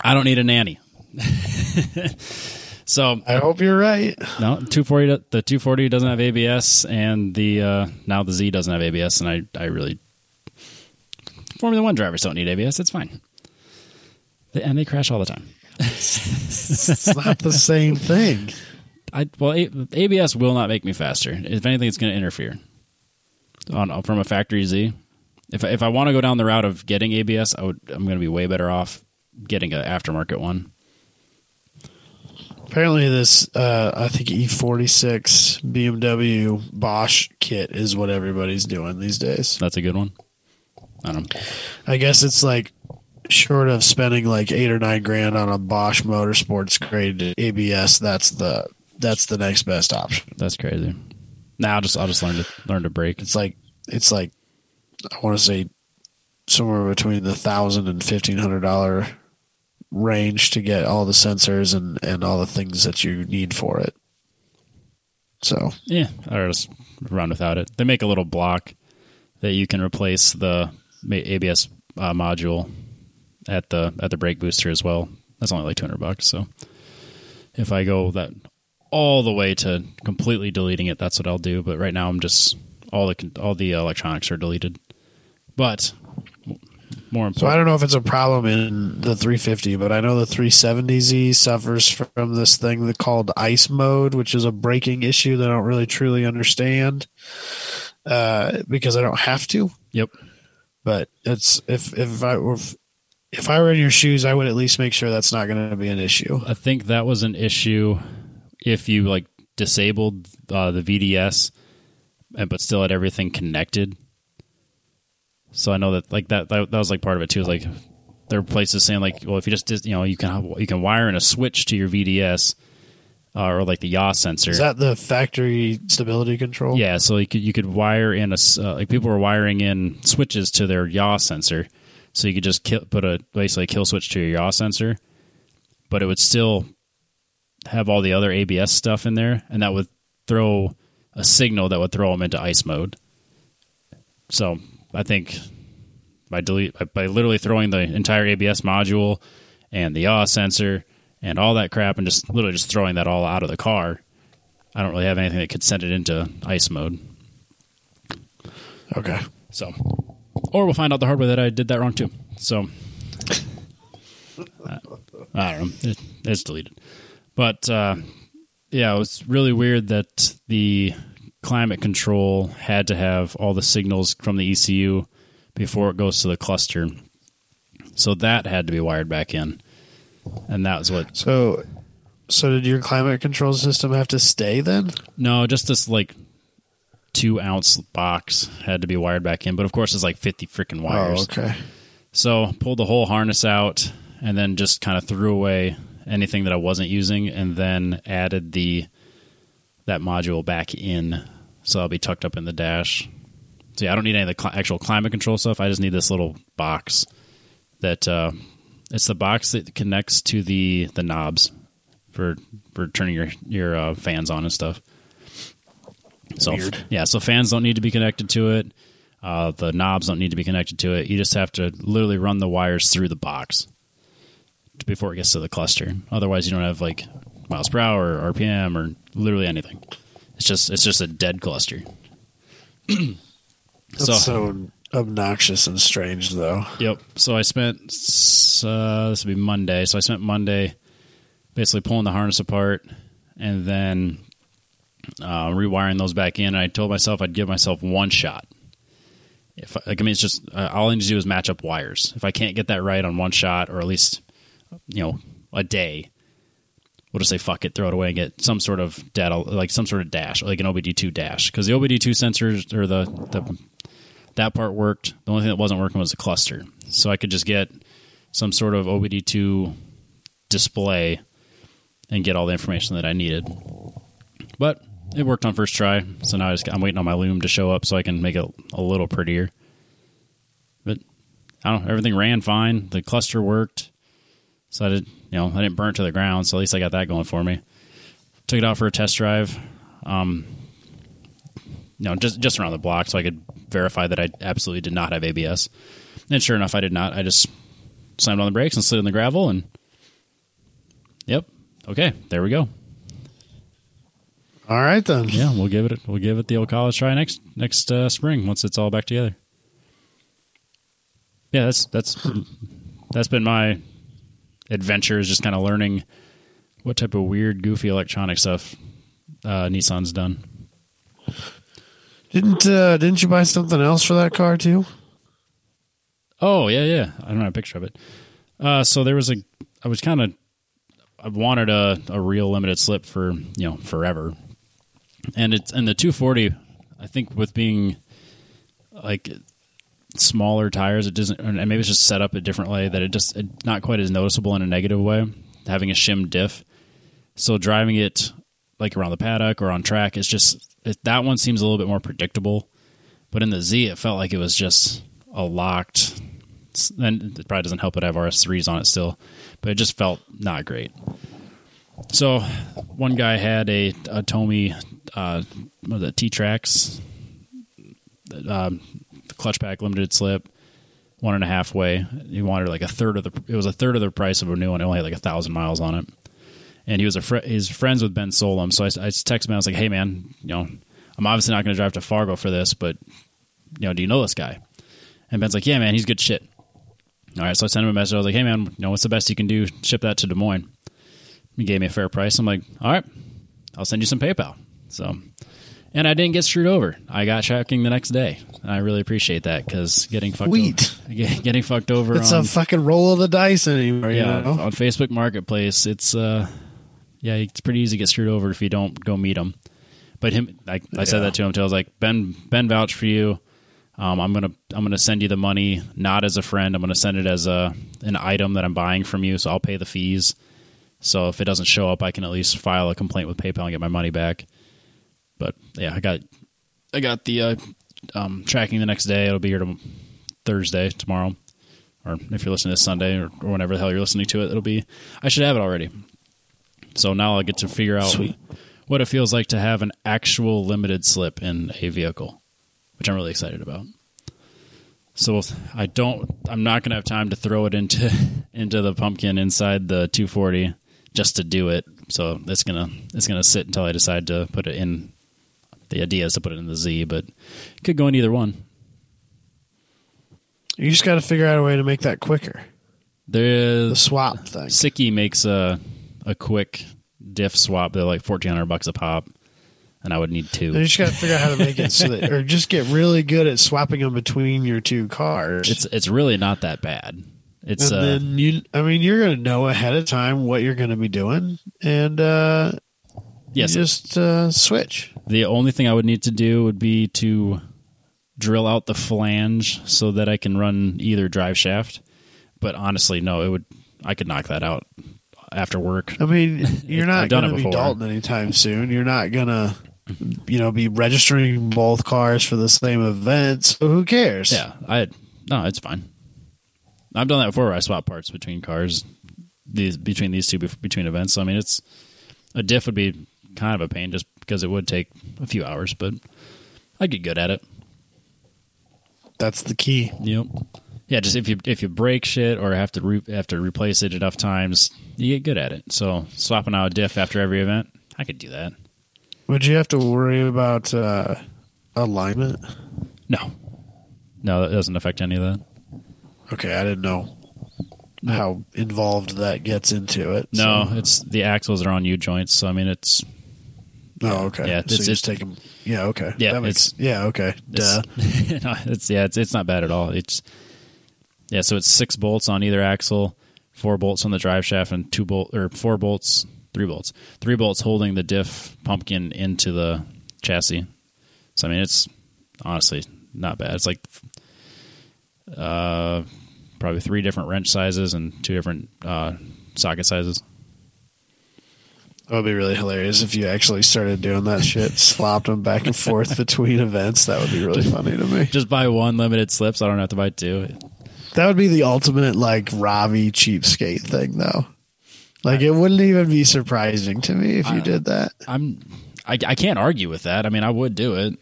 I don't need a nanny. so I hope you're right. no, 240 the 240 doesn't have ABS and the uh, now the Z doesn't have ABS and I I really Formula 1 drivers don't need ABS. It's fine. And they crash all the time. It's not the same thing. I well a, ABS will not make me faster. If anything it's going to interfere. On from a factory Z. If I, if I want to go down the route of getting ABS, I would I'm going to be way better off getting an aftermarket one. Apparently, this uh, I think E46 BMW Bosch kit is what everybody's doing these days. That's a good one. I don't know. I guess it's like short of spending like eight or nine grand on a Bosch Motorsports grade ABS. That's the that's the next best option. That's crazy. Now I'll just I'll just learn to learn to brake. It's like it's like I want to say somewhere between the thousand and fifteen hundred dollar range to get all the sensors and and all the things that you need for it. So Yeah, or just run without it. They make a little block that you can replace the ABS uh, module at the at the brake booster as well. That's only like two hundred bucks. So if I go that all the way to completely deleting it, that's what I'll do. But right now, I'm just all the all the electronics are deleted. But more So I don't know if it's a problem in the 350, but I know the 370Z suffers from this thing that called ice mode, which is a braking issue that I don't really truly understand uh, because I don't have to. yep, But it's if if I were if I were in your shoes, I would at least make sure that's not going to be an issue. I think that was an issue if you like disabled uh, the VDS, and but still had everything connected. So I know that like that that, that was like part of it too. Is like there are places saying like, well, if you just you know you can you can wire in a switch to your VDS uh, or like the yaw sensor. Is that the factory stability control? Yeah, so you could you could wire in a uh, like people were wiring in switches to their yaw sensor, so you could just kill, put a basically a kill switch to your yaw sensor, but it would still have all the other ABS stuff in there, and that would throw a signal that would throw them into ice mode. So I think by delete by, literally throwing the entire ABS module and the yaw sensor and all that crap, and just literally just throwing that all out of the car. I don't really have anything that could send it into ice mode. Okay. So, or we'll find out the hard way that I did that wrong too. So, uh, I don't know. It, it's deleted. But uh, yeah, it was really weird that the climate control had to have all the signals from the ECU before it goes to the cluster. So that had to be wired back in, and that was what. So, so did your climate control system have to stay then? No, just this like two ounce box had to be wired back in. But of course, it's like fifty freaking oh, wires. Oh, okay. So pulled the whole harness out and then just kind of threw away anything that I wasn't using and then added the that module back in so I'll be tucked up in the dash. So yeah, I don't need any of the cl- actual climate control stuff. I just need this little box that uh, it's the box that connects to the the knobs for for turning your your uh, fans on and stuff. So Weird. yeah, so fans don't need to be connected to it. Uh, the knobs don't need to be connected to it. You just have to literally run the wires through the box before it gets to the cluster. Otherwise, you don't have like miles per hour, or RPM, or literally anything. It's just it's just a dead cluster. That's so so, obnoxious and strange, though. Yep. So I spent uh, this would be Monday. So I spent Monday basically pulling the harness apart and then uh, rewiring those back in. And I told myself I'd give myself one shot. If I, like, I mean, it's just uh, all I need to do is match up wires. If I can't get that right on one shot, or at least you know a day, we'll just say fuck it, throw it away, and get some sort of data, like some sort of dash, like an OBD2 dash, because the OBD2 sensors or the the that part worked. The only thing that wasn't working was the cluster. So I could just get some sort of OBD2 display and get all the information that I needed. But it worked on first try, so now I just, I'm waiting on my loom to show up so I can make it a little prettier. But I don't know, everything ran fine. The cluster worked, so I did, you know, I didn't burn it to the ground. So at least I got that going for me. Took it out for a test drive. Um, you know, just just around the block, so I could verify that I absolutely did not have ABS. And sure enough, I did not. I just slammed on the brakes and slid in the gravel, and yep, okay, there we go. All right then. Yeah, we'll give it we'll give it the old college try next next uh, spring once it's all back together. Yeah, that's that's that's been my adventure is just kind of learning what type of weird, goofy electronic stuff uh, Nissan's done. Didn't uh, didn't you buy something else for that car too? Oh yeah, yeah. I don't have a picture of it. Uh, so there was a. I was kind of. I wanted a, a real limited slip for you know forever, and it's and the 240. I think with being like smaller tires, it doesn't. And maybe it's just set up a different way that it just it, not quite as noticeable in a negative way. Having a shim diff, so driving it like around the paddock or on track, it's just it, that one seems a little bit more predictable. But in the Z, it felt like it was just a locked. And it probably doesn't help that I have RS3s on it still, but it just felt not great. So, one guy had a, a Tomei uh, of the T Trax um, clutch pack limited slip, one and a half way. He wanted like a third of the. It was a third of the price of a new one. It only had like a thousand miles on it and he was a fr- he's friends with Ben Solom. So I, I texted him. I was like, "Hey, man, you know, I'm obviously not going to drive to Fargo for this, but you know, do you know this guy?" And Ben's like, "Yeah, man, he's good shit." All right, so I sent him a message. I was like, "Hey, man, you know, what's the best you can do? Ship that to Des Moines." He gave me a fair price. I'm like, "All right, I'll send you some PayPal." So, and I didn't get screwed over. I got tracking the next day. I really appreciate that because getting fucked Sweet. over, getting fucked over. It's on, a fucking roll of the dice anymore. yeah, You know? on Facebook Marketplace, it's uh, yeah, it's pretty easy to get screwed over if you don't go meet him. But him, like I said that to him too. I was like, Ben, Ben, vouch for you. Um, I'm gonna, I'm gonna send you the money, not as a friend. I'm gonna send it as a an item that I'm buying from you. So I'll pay the fees. So if it doesn't show up, I can at least file a complaint with PayPal and get my money back. But yeah, I got, I got the uh, um, tracking the next day. It'll be here to Thursday tomorrow, or if you're listening this Sunday or, or whenever the hell you're listening to it, it'll be. I should have it already. So now I get to figure out Sweet. what it feels like to have an actual limited slip in a vehicle, which I'm really excited about. So I don't. I'm not going to have time to throw it into into the pumpkin inside the 240 just to do it. So it's gonna it's gonna sit until I decide to put it in. The idea is to put it in the Z, but it could go in either one. You just got to figure out a way to make that quicker. The There's swap thing. Sikky makes a a quick diff swap. They're like fourteen hundred bucks a pop, and I would need two. You just got to figure out how to make it so that, or just get really good at swapping them between your two cars. It's it's really not that bad. It's and uh, then you, I mean, you're going to know ahead of time what you're going to be doing, and uh, yes. just uh, switch. The only thing I would need to do would be to drill out the flange so that I can run either drive shaft. But honestly, no, it would. I could knock that out after work. I mean, you're not going to be. Dalton anytime soon. You're not going to, you know, be registering both cars for the same event. So who cares? Yeah, I no, it's fine. I've done that before. Where I swap parts between cars, these between these two between events. So I mean, it's a diff would be kind of a pain just because it would take a few hours, but I'd get good at it. That's the key. Yep. Yeah, just if you if you break shit or have to re- have to replace it enough times, you get good at it. So swapping out a diff after every event, I could do that. Would you have to worry about uh, alignment? No, no, that doesn't affect any of that. Okay, I didn't know how involved that gets into it. No, so- it's the axles are on U joints, so I mean it's Oh, okay. Yeah, it's- so you just it's- take them. Yeah, okay. Yeah, that makes. Yeah, okay. Duh. It's, no, it's yeah, it's it's not bad at all. It's yeah, so it's six bolts on either axle, four bolts on the drive shaft, and two bolt or four bolts, three bolts, three bolts holding the diff pumpkin into the chassis. So I mean, it's honestly not bad. It's like uh probably three different wrench sizes and two different uh, socket sizes. That would be really hilarious if you actually started doing that shit, slopped them back and forth between events. That would be really funny to me. Just buy one limited slips. I don't have to buy two. That would be the ultimate like Robbie cheapskate thing, though. Like it wouldn't even be surprising to me if you I- did that. I'm I, I can't argue with that. I mean, I would do it.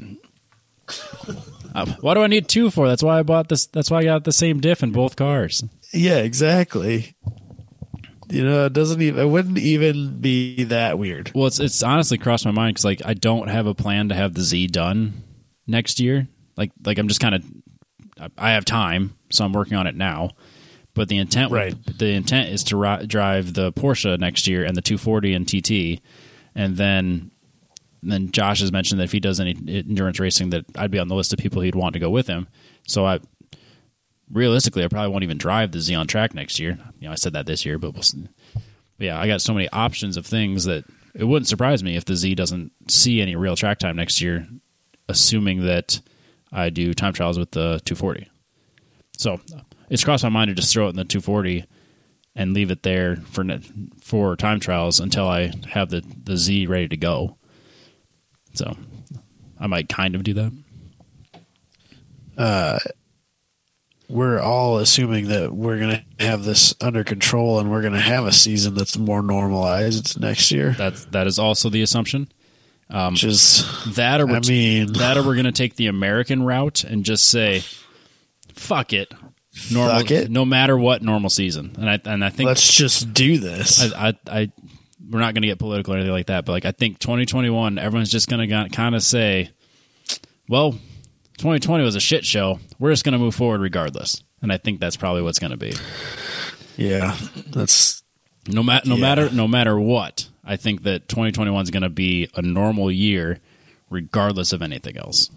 Uh, what do I need two for? That's why I bought this. That's why I got the same diff in both cars. Yeah, exactly. You know, it doesn't even. It wouldn't even be that weird. Well, it's it's honestly crossed my mind because like I don't have a plan to have the Z done next year. Like like I'm just kind of I have time, so I'm working on it now. But the intent Right. the intent is to ri- drive the Porsche next year and the 240 and TT, and then then Josh has mentioned that if he does any endurance racing, that I'd be on the list of people he'd want to go with him. So I realistically, I probably won't even drive the Z on track next year. You know, I said that this year, but we'll. But yeah, I got so many options of things that it wouldn't surprise me if the Z doesn't see any real track time next year, assuming that I do time trials with the 240. So it's crossed my mind to just throw it in the 240 and leave it there for for time trials until I have the the Z ready to go. So I might kind of do that. Uh, We're all assuming that we're going to have this under control and we're going to have a season that's more normalized next year. That's that is also the assumption. Um, Which is, That or we're I mean, that or we're going to take the American route and just say, "Fuck it, normal, Fuck it. no matter what, normal season." And I and I think let's just do this. I, I, I we're not going to get political or anything like that, but like I think 2021, everyone's just going to kind of say, "Well, 2020 was a shit show. We're just going to move forward regardless." And I think that's probably what's going to be. yeah, that's No matter no Yeah. matter no matter what, I think that 2021 is going to be a normal year, regardless of anything else.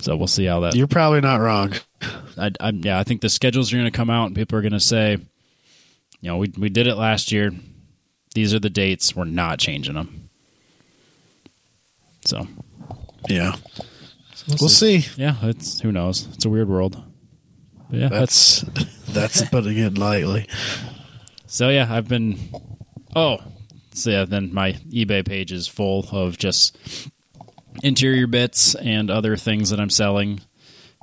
So we'll see how that. you're probably not wrong. I, I, yeah, I think the schedules are going to come out, and people are going to say, you know, we we did it last year. These are the dates. We're not changing them. So Yeah, we'll see. yeah, it's who knows. It's a weird world. But yeah, that's That's that's putting it lightly. So yeah, I've been. Oh, so yeah. Then my eBay page is full of just interior bits and other things that I'm selling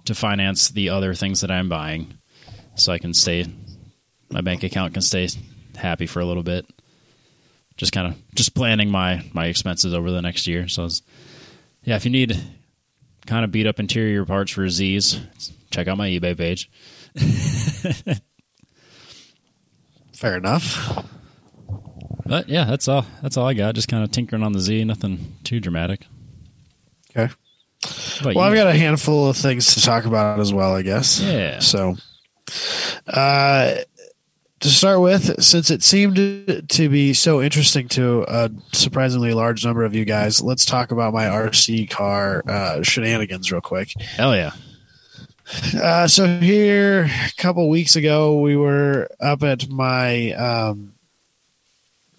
to finance the other things that I'm buying, so I can stay. My bank account can stay happy for a little bit. Just kind of just planning my my expenses over the next year. So, it's, yeah, if you need kind of beat up interior parts for Z's, check out my eBay page. Fair enough. But yeah, that's all. That's all I got. Just kind of tinkering on the Z. Nothing too dramatic. Okay. Well, I've got a handful of things to talk about as well, I guess. Yeah. So, uh, to start with, since it seemed to be so interesting to a surprisingly large number of you guys, let's talk about my RC car uh, shenanigans real quick. hell yeah. Uh, so here, a couple weeks ago, we were up at my um,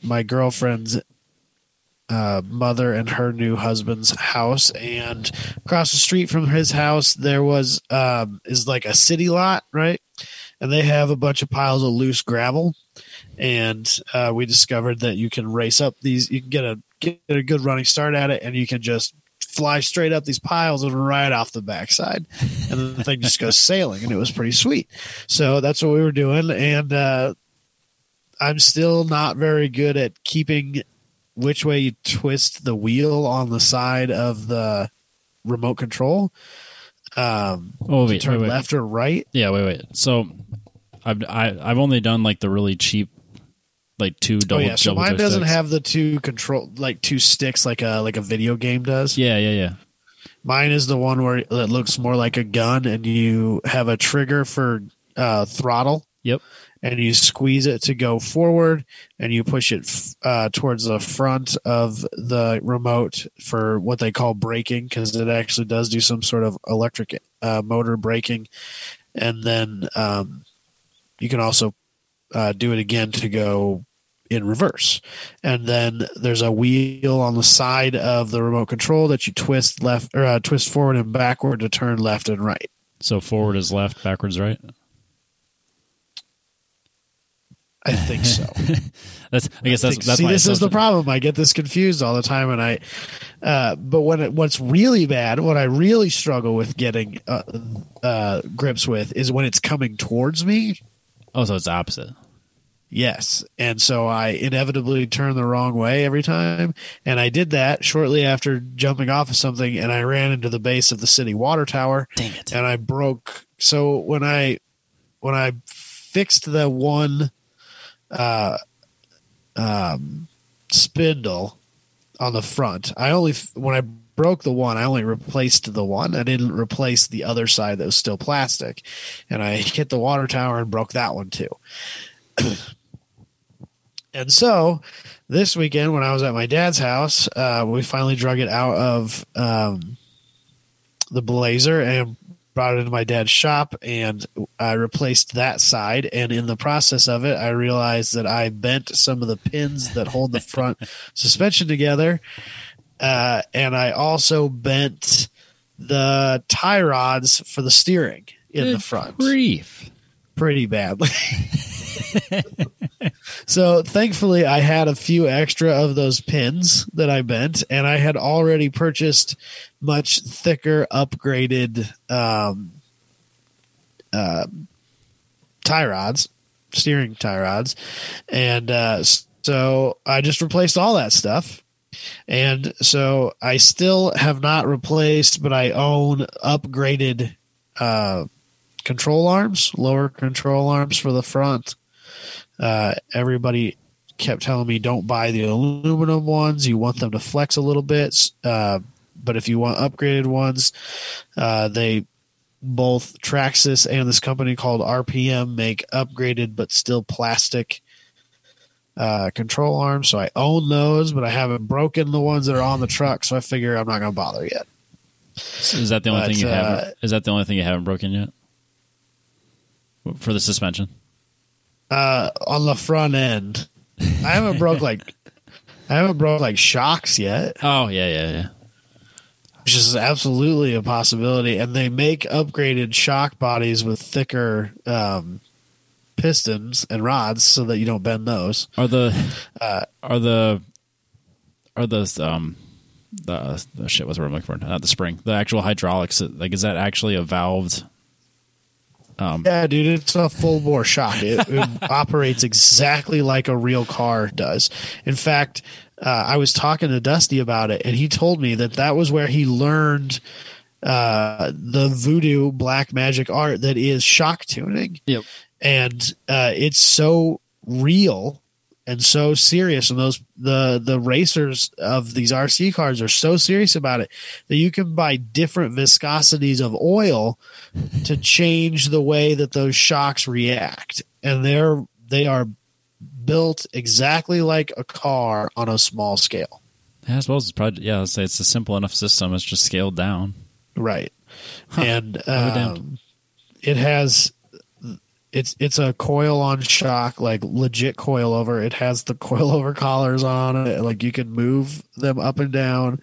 my girlfriend's uh, mother and her new husband's house, and across the street from his house, there was um, is like a city lot, right? And they have a bunch of piles of loose gravel, and uh, we discovered that you can race up these. You can get a get a good running start at it, and you can just fly straight up these piles and right off the backside. And then the thing just goes sailing and it was pretty sweet. So that's what we were doing. And uh i'm still not very good at keeping which way you twist the wheel on the side of the remote control um Oh wait, turn wait, wait. left or right Yeah, wait, wait. So, I've I, I've only done like the really cheap, like two double. Oh, yeah so double mine doesn't joysticks. have the two control like two sticks like a like a video game does Yeah, yeah, yeah. Mine is the one where it looks more like a gun, and you have a trigger for uh, throttle. Yep. And you squeeze it to go forward, and you push it uh, towards the front of the remote for what they call braking, because it actually does do some sort of electric uh, motor braking. And then um, you can also uh, do it again to go in reverse. And then there's a wheel on the side of the remote control that you twist left or uh, twist forward and backward to turn left and right. So forward is left, backwards right. I think so. That's I guess that's Think- that's see, this is the problem. I get this confused all the time, and I. Uh, but when it, what's really bad, what I really struggle with getting uh, uh, grips with is when it's coming towards me. Oh, so it's opposite. Yes, and so I inevitably turn the wrong way every time, and I did that shortly after jumping off of something, and I ran into the base of the city water tower, Dang it. and I broke. So when I when I fixed the one uh, um, spindle on the front, I only when I broke the one, I only replaced the one. I didn't replace the other side that was still plastic, and I hit the water tower and broke that one too. and so this weekend when I was at my dad's house, uh, we finally drug it out of um, the blazer and brought it into my dad's shop and I replaced that side. And in the process of it I realized that I bent some of the pins that hold the front suspension together. Uh, and I also bent the tie rods for the steering in the front. Grief. Pretty badly. so thankfully, I had a few extra of those pins that I bent, and I had already purchased much thicker, upgraded um, uh, tie rods, steering tie rods, and uh, so I just replaced all that stuff. And so I still have not replaced, but I own upgraded uh, control arms, lower control arms for the front. Uh, everybody kept telling me don't buy the aluminum ones. You want them to flex a little bit. Uh, but if you want upgraded ones, uh, they both Traxxas and this company called RPM make upgraded but still plastic uh, control arms. So I own those, but I haven't broken the ones that are on the truck. So I figure I'm not going to bother yet. Is that the only But, thing you uh, haven't? Is that the only thing you haven't broken yet? For the suspension. uh, on the front end. I haven't broke like I haven't broke like shocks yet, Oh yeah, yeah, yeah. which is absolutely a possibility. And they make upgraded shock bodies with thicker um, pistons and rods so that you don't bend those. Are the Uh, are the are the um the, the shit what's the word I'm looking for? Not the spring. The actual hydraulics. Like, is that actually a valved? Um, Yeah, dude, it's a full bore shock. It, it operates exactly like a real car does. In fact, uh, I was talking to Dusty about it, and he told me that that was where he learned uh, the voodoo black magic art that is shock tuning. Yep. and uh, it's so real and so serious and those the the racers of these RC cars are so serious about it that you can buy different viscosities of oil to change the way that those shocks react and they're they are built exactly like a car on a small scale I suppose it's probably yeah. Let's say it's a simple enough system. It's just scaled down. right and be damned. um, it has it's it's a coil on shock like legit coil over. It has the coil over collars on it. Like you can move them up and down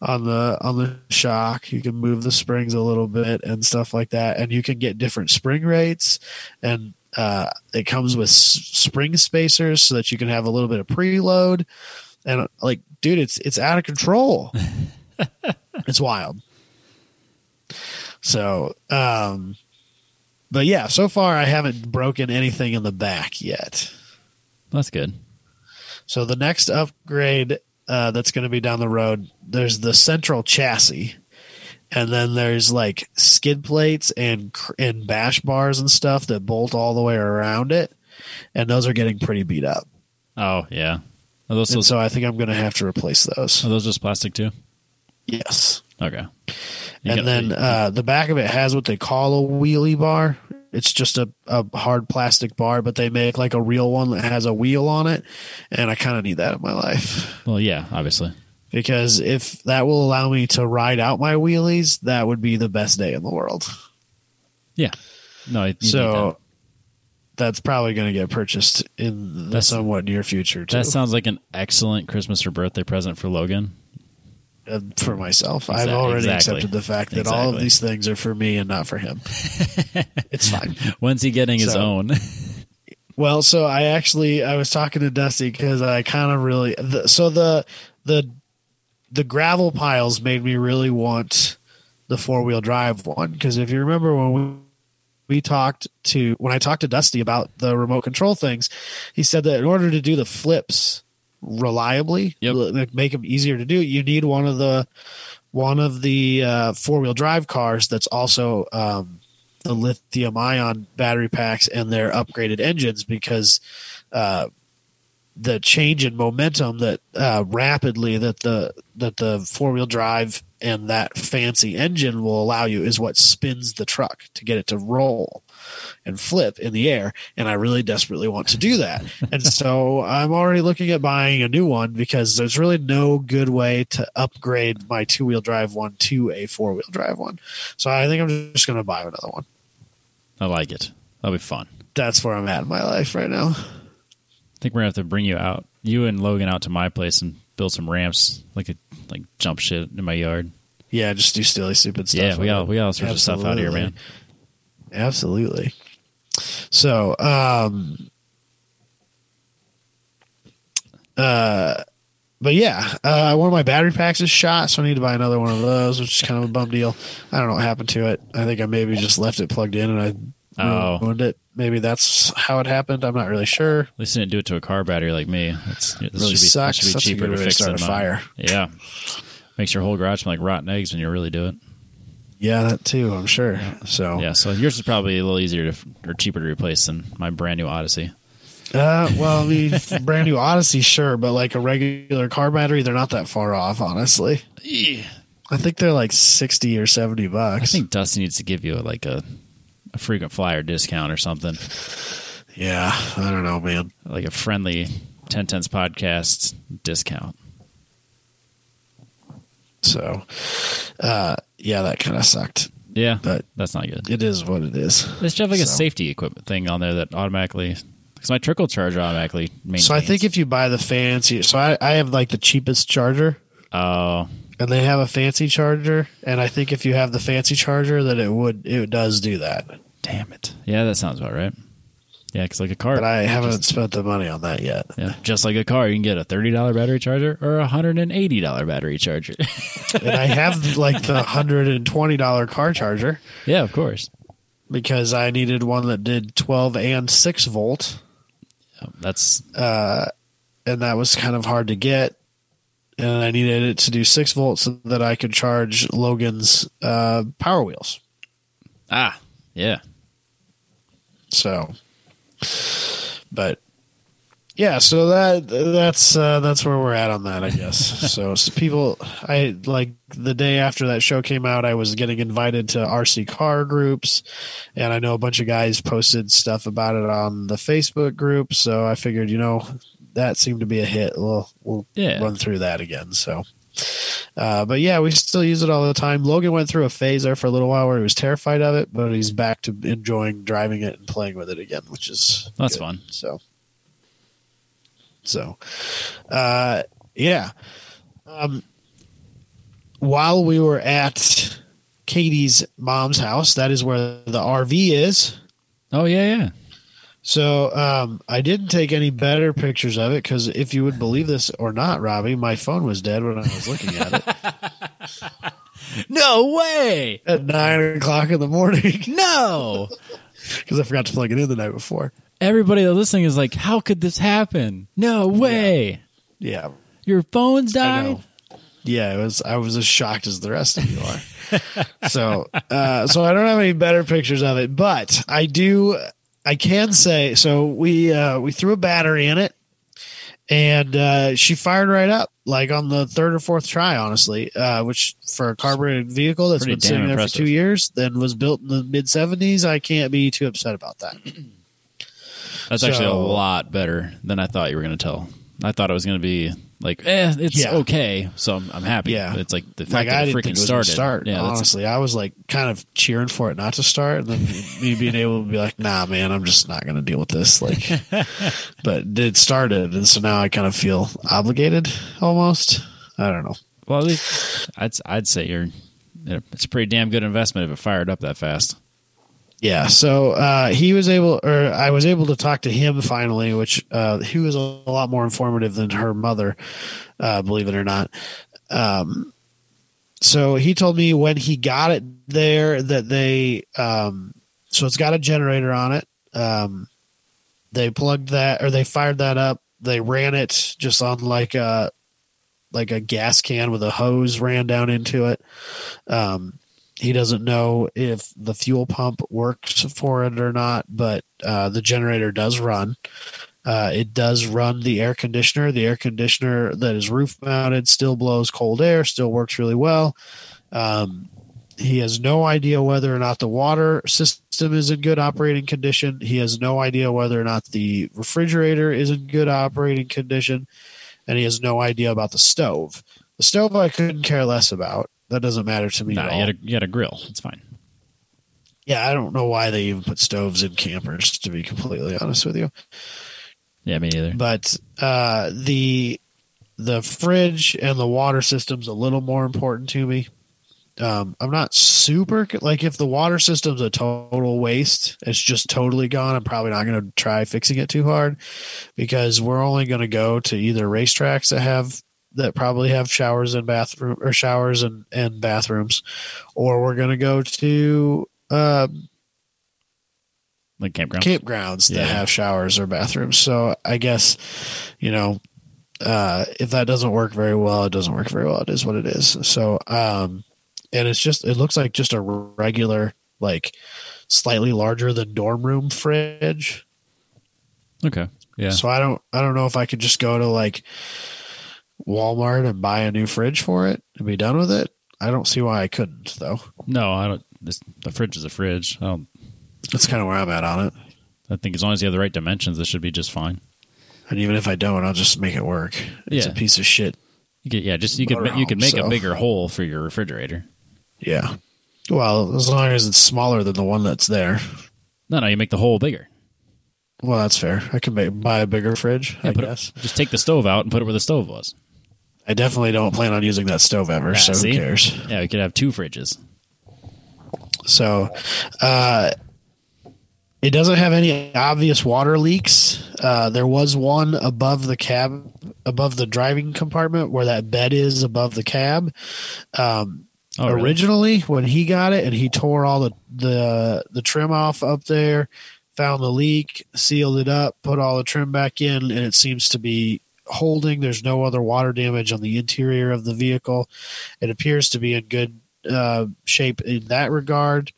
on the on the shock. You can move the springs a little bit and stuff like that. And you can get different spring rates. And uh, it comes with s- spring spacers so that you can have a little bit of preload. And like dude it's it's out of control. It's wild. So, um, but yeah, so far I haven't broken anything in the back yet. That's good. So the next upgrade uh, that's going to be down the road, there's the central chassis, and then there's like skid plates and and bash bars and stuff that bolt all the way around it, and those are getting pretty beat up. Oh yeah. Are those so I think I'm going to have to replace those. are those just plastic too? Yes. Okay. You and then uh, the back of it has what they call a wheelie bar. It's just a, a hard plastic bar, but they make like a real one that has a wheel on it. And I kind of need that in my life well, yeah, obviously. because if that will allow me to ride out my wheelies, that would be the best day in the world. Yeah. No. so that's probably going to get purchased in the That's- somewhat near future too. that sounds like an excellent Christmas or birthday present for Logan. Uh, for myself. I've already exactly. accepted the fact that all of these things are for me and not for him. it's fine. When's he getting his own? Well, so I actually I was talking to Dusty because I kind of really the, so the the the gravel piles made me really want the four wheel drive one because if you remember when we we talked to when I talked to Dusty about the remote control things, he said that in order to do the flips reliably, Yep. make them easier to do, you need one of the one of the uh, four wheel drive cars that's also um, the lithium ion battery packs and their upgraded engines because uh, the change in momentum that uh, rapidly that the that the four wheel drive and that fancy engine will allow you is what spins the truck to get it to roll and flip in the air and i really desperately want to do that and so i'm already looking at buying a new one because there's really no good way to upgrade my two wheel drive one to a four wheel drive one so i think i'm just going to buy another one I like it. That'll be fun. that's where i'm at in my life right now I think we're gonna have to bring you out, you and Logan, out to my place and build some ramps, like a like jump shit in my yard. yeah just do silly stupid stuff yeah, we it. we got all sorts of stuff out here, man. Absolutely. So, um, uh, but yeah, uh, one of my battery packs is shot, so I need to buy another one of those, which is kind of a bum deal. I don't know what happened to it. I think I maybe just left it plugged in and I Oh. ruined it. Maybe that's how it happened. I'm not really sure. At least didn't do it to a car battery like me. That's this really should be, sucks. Should be cheaper to fix than a fire. Yeah, makes your whole garage smell like rotten eggs when you really do it. Yeah, that too. I'm sure. So, Yeah, so yours is probably a little easier to or cheaper to replace than my brand new Odyssey. Uh, well, I mean, brand new Odyssey, sure, but like a regular car battery, they're not that far off, honestly. I think they're like sixty or seventy bucks. I think Dusty needs to give you like a a frequent flyer discount or something, Yeah, I don't know, man. like a friendly Ten Tenths podcast discount. So, uh, yeah, that kind of sucked, Yeah, but that's not good. it is what it is. They should have like a safety equipment thing on there that automatically, because my trickle charger automatically maintains. So I think if you buy the fancy, so I, I have like the cheapest charger, oh and they have a fancy charger, and I think if you have the fancy charger, that it would it does do that. damn it, yeah, that sounds about right. Yeah, because like a car, But I haven't just, spent the money on that yet. yeah, just like a car, you can get a thirty dollar battery charger or a hundred and eighty dollar battery charger. and I have like the hundred and twenty dollar car charger yeah, of course. because I needed one that did twelve and six volt. That's uh, and that was kind of hard to get. And I needed it to do six volts so that I could charge Logan's uh, Power Wheels. ah, yeah. So, but yeah, so that that's uh, that's where we're at on that, I guess. so, so people, I like the day after that show came out, I was getting invited to RC car groups, and I know a bunch of guys posted stuff about it on the Facebook group. So I figured, you know, that seemed to be a hit. We'll we'll Yeah. run through that again. So. Uh, but yeah, we still use it all the time. Logan went through a phase there for a little while where he was terrified of it, but he's back to enjoying driving it and playing with it again, which is That's good. fun. So, so, uh, yeah. Um, while we were at Katie's mom's house, that is where the RV is. Oh yeah, yeah. So um, I didn't take any better pictures of it because if you would believe this or not, Robbie, my phone was dead when I was looking at it No way. at nine o'clock in the morning No. because I forgot to plug it in the night before. Everybody that's listening is like, how could this happen? No way. Yeah, Your phone's died. Yeah, it was. I was as shocked as the rest of you are. so, uh, so I don't have any better pictures of it, but I do. I can say so. We uh, we threw a battery in it, and uh, she fired right up, like on the third or fourth try. Honestly, uh, which for a carbureted vehicle that's Pretty been sitting damn there impressive. for two years, then was built in the mid seventies, I can't be too upset about that. That's actually a lot better than I thought you were going to tell. I thought it was going to be like, eh, it's Yeah. okay. So I'm, I'm happy. Yeah. But it's like the fact Like that I it didn't freaking think it started. start. yeah, honestly, I was like kind of cheering for it not to start, and then me being able to be like, "Nah, man, I'm just not going to deal with this." Like, but it started, and so now I kind of feel obligated almost. I don't know. well, at least I'd I'd say you're it's a pretty damn good investment if it fired up that fast. Yeah, so uh, he was able, or I was able to talk to him finally, which uh, he was a lot more informative than her mother, uh, believe it or not. Um, so he told me when he got it there that they, um, so it's got a generator on it. Um, they plugged that, or they fired that up. They ran it just on like a like a gas can with a hose ran down into it. Um, he doesn't know if the fuel pump works for it or not, but uh, the generator does run. Uh, it does run the air conditioner. The air conditioner that is roof mounted still blows cold air, still works really well. Um, he has no idea whether or not the water system is in good operating condition. He has no idea whether or not the refrigerator is in good operating condition. And he has no idea about the stove. The stove I couldn't care less about. That doesn't matter to me Nah, at you all. had, a, you had a grill. It's fine. Yeah, I don't know why they even put stoves in campers, to be completely honest with you. Yeah, me neither. But uh, the the fridge and the water system's a little more important to me. Um, I'm not super like if the water system's a total waste, it's just totally gone. I'm probably not going to try fixing it too hard because we're only going to go to either racetracks that have that probably have showers and bathroom or showers and and bathrooms, or we're going to go to um, Like campground. campgrounds that Yeah. have showers or bathrooms. So I guess, you know, uh, if that doesn't work very well, it doesn't work very well. It is what it is. So, um, and it's just, it looks like just a regular, like slightly larger than dorm room fridge. okay. Yeah. So I don't, I don't know if I could just go to like Walmart and buy a new fridge for it and be done with it. I don't see why I couldn't though. no, I don't. This, the fridge is a fridge. I don't. That's kind of where I'm at on it. I think as long as you have the right dimensions, this should be just fine. And even if I don't, I'll just make it work. It's Yeah. a piece of shit You could, yeah, just you could ma- you could make a bigger hole for your refrigerator. Yeah. Well, as long as it's smaller than the one that's there. No, no, you make the hole bigger. Well, that's fair. I can make, buy a bigger fridge, Yeah, I put it- guess. just take the stove out and put it where the stove was. I definitely don't plan on using that stove ever, Yeah, so see? who cares? Yeah, we could have two fridges. So, uh, it doesn't have any obvious water leaks. Uh, there was one above the cab, above the driving compartment where that bed is above the cab. Um, Oh, really? originally when he got it and he tore all the the the trim off up there found the leak sealed it up put all the trim back in and it seems to be holding. There's no other water damage on the interior of the vehicle. It appears to be in good uh, shape in that regard.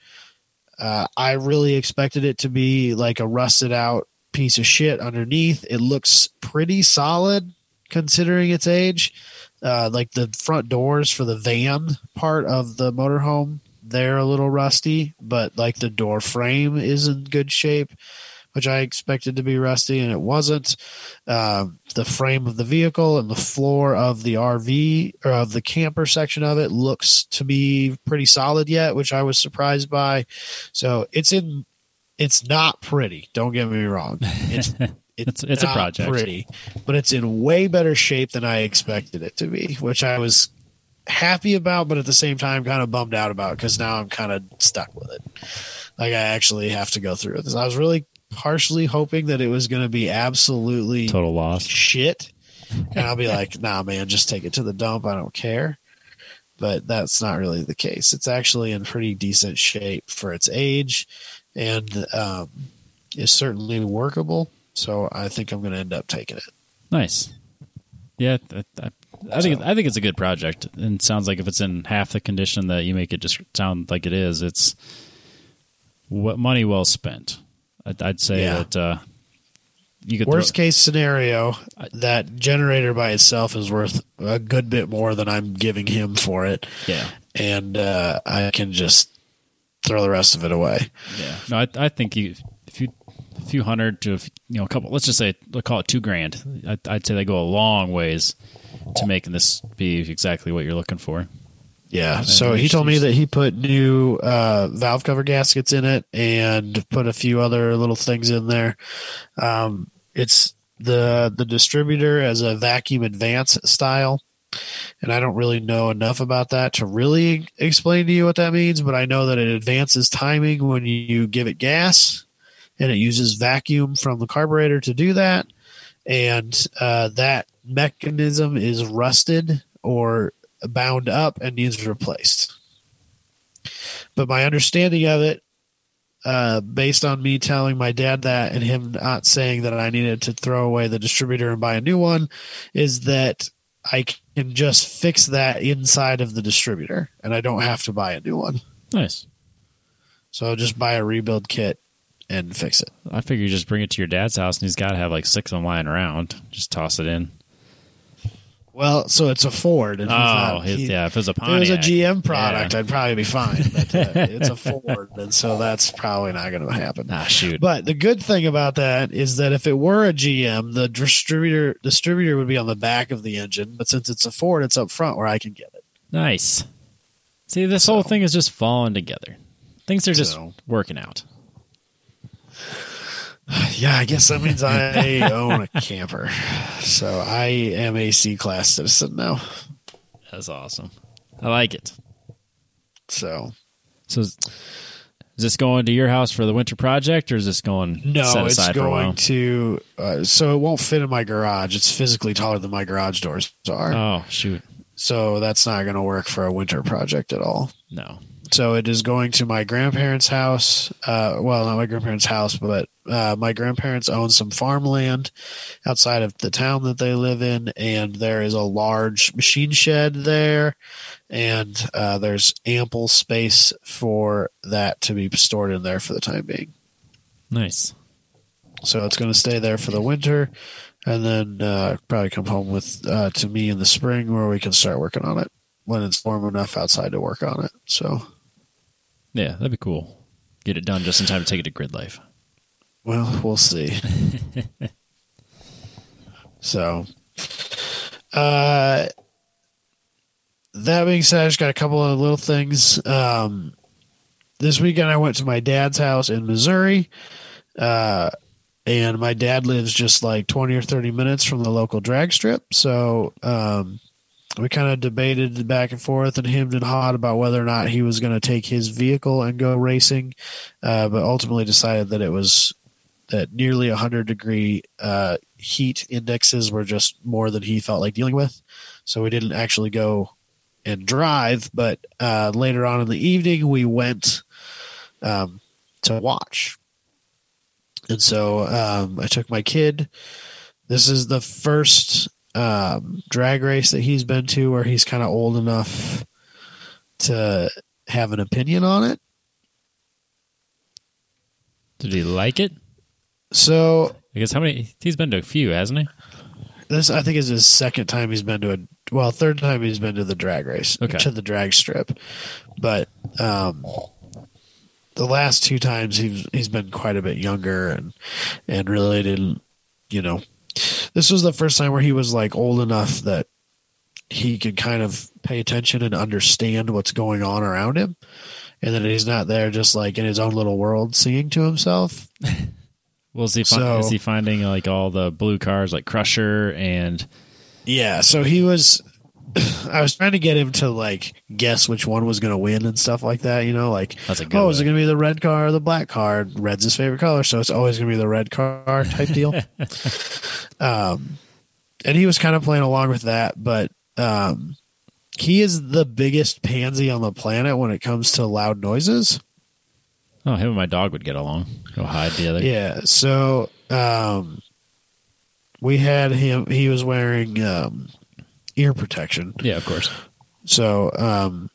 Uh, i really expected it to be like a rusted out piece of shit underneath. It looks pretty solid considering its age. Uh, like the front doors for the van part of the motorhome they're a little rusty but like the door frame is in good shape which i expected to be rusty and it wasn't um, the frame of the vehicle and the floor of the rv or of the camper section of it looks to be pretty solid yet which i was surprised by so it's in it's not pretty don't get me wrong it's It's- it's a not project. pretty but it's in way better shape than I expected it to be, which I was happy about, but at the same time kind of bummed out about because now I'm kind of stuck with it. Like I actually have to go through with this. I was really partially hoping that it was going to be absolutely Total loss. shit, and I'll be like, nah, man, just take it to the dump. I don't care. But that's not really the case. It's actually in pretty decent shape for its age, and um, is certainly workable. So I think I'm going to end up taking it. Nice. Yeah, I, I, I think I think it's a good project, and it sounds like if it's in half the condition that you make it just sound like it is, it's what money well spent. I'd, I'd say Yeah. that uh, you could Worst throw, case scenario, that generator by itself is worth a good bit more than I'm giving him for it, yeah, and uh, I can just throw the rest of it away. yeah. No, I, I think you if you a few hundred to you know a couple. Let's just say let's call it two grand. I'd, I'd say they go a long ways to making this be exactly what you're looking for. Yeah. So he told me that he put new uh, valve cover gaskets in it and put a few other little things in there. Um, it's the the distributor as a vacuum advance style. and I don't really know enough about that to really explain to you what that means, but I know that it advances timing when you give it gas and it uses vacuum from the carburetor to do that. And uh, that mechanism is rusted or bound up and needs replaced. But my understanding of it, uh, based on me telling my dad that and him not saying that I needed to throw away the distributor and buy a new one, is that I can just fix that inside of the distributor and I don't have to buy a new one. Nice. So I'll just buy a rebuild kit and fix it. I figure you just bring it to your dad's house and he's got to have like six of them lying around. Just toss it in. Well, so it's a Ford. And Oh, not- his- he- yeah. If it was a If it was a GM product, yeah. I'd probably be fine. But uh, it's a Ford, and so that's probably not going to happen. Ah, shoot. But the good thing about that is that if it were a GM, the distributor distributor would be on the back of the engine. But since it's a Ford, it's up front where I can get it. nice. See, this whole thing is just falling together. Things are just So- working out. Yeah, I guess that means I own a camper. So I am a C class citizen now. That's awesome. I like it. So So, is is this going to your house for the winter project, or is this going no, set it's aside for a while? going to. Uh, so it won't fit in my garage. It's physically taller than my garage doors are. Oh, shoot. So that's not going to work for a winter project at all. No. So it is going to my grandparents' house. Uh, well, not my grandparents' house, but uh, my grandparents own some farmland outside of the town that they live in, and there is a large machine shed there, and uh, there's ample space for that to be stored in there for the time being. Nice. So it's going to stay there for the winter, and then uh, probably come home with uh, to me in the spring where we can start working on it when it's warm enough outside to work on it. So. Yeah, that'd be cool. Get it done just in time to take it to Gridlife. Well, we'll see. so, uh, that being said, I just got a couple of little things. Um, this weekend, I went to my dad's house in Missouri. Uh, and my dad lives just like 20 or 30 minutes from the local drag strip. So, um, we kind of debated back and forth and hemmed and hawed about whether or not he was going to take his vehicle and go racing, uh, but ultimately decided that it was that nearly 100 degree uh, heat indexes were just more than he felt like dealing with. So we didn't actually go and drive, but uh, later on in the evening, we went um, to watch. And so um, I took my kid. This is the first um, drag race that he's been to where he's kind of old enough to have an opinion on it. Did he like it? So I guess how many? He's been to a few, hasn't he? this I think is his second time he's been to a well third time he's been to the drag race Okay. to the drag strip, but um, the last two times he's he's been quite a bit younger and and really didn't you know this was the first time where he was like old enough that he could kind of pay attention and understand what's going on around him and that he's not there just like in his own little world singing to himself Well, is he, So- is he finding like all the blue cars like Crusher and Yeah, so he was. I was trying to get him to like guess which one was going to win and stuff like that. You know, like That's a good oh, is it going to be the red car or the black car? Red's his favorite color, so it's always going to be the red car type deal. um, and he was kind of playing along with that, but um, he is the biggest pansy on the planet when it comes to loud noises. Oh, him and my dog would get along. Go hide together. Yeah. So um, we had him. He was wearing um, ear protection. Yeah, of course. So, um,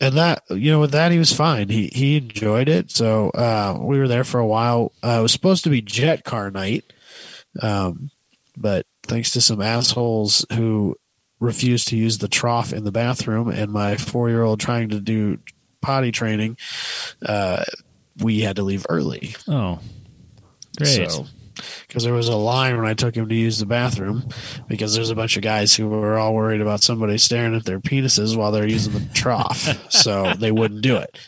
and that you know, with that he was fine. He he enjoyed it. So uh, we were there for a while. Uh, it was supposed to be jet car night, um, but thanks to some assholes who refused to use the trough in the bathroom, and my four year old trying to do potty training, uh, we had to leave early. Oh, great. So, because there was a line when I took him to use the bathroom, because there's a bunch of guys who were all worried about somebody staring at their penises while they're using the trough, so they wouldn't do it.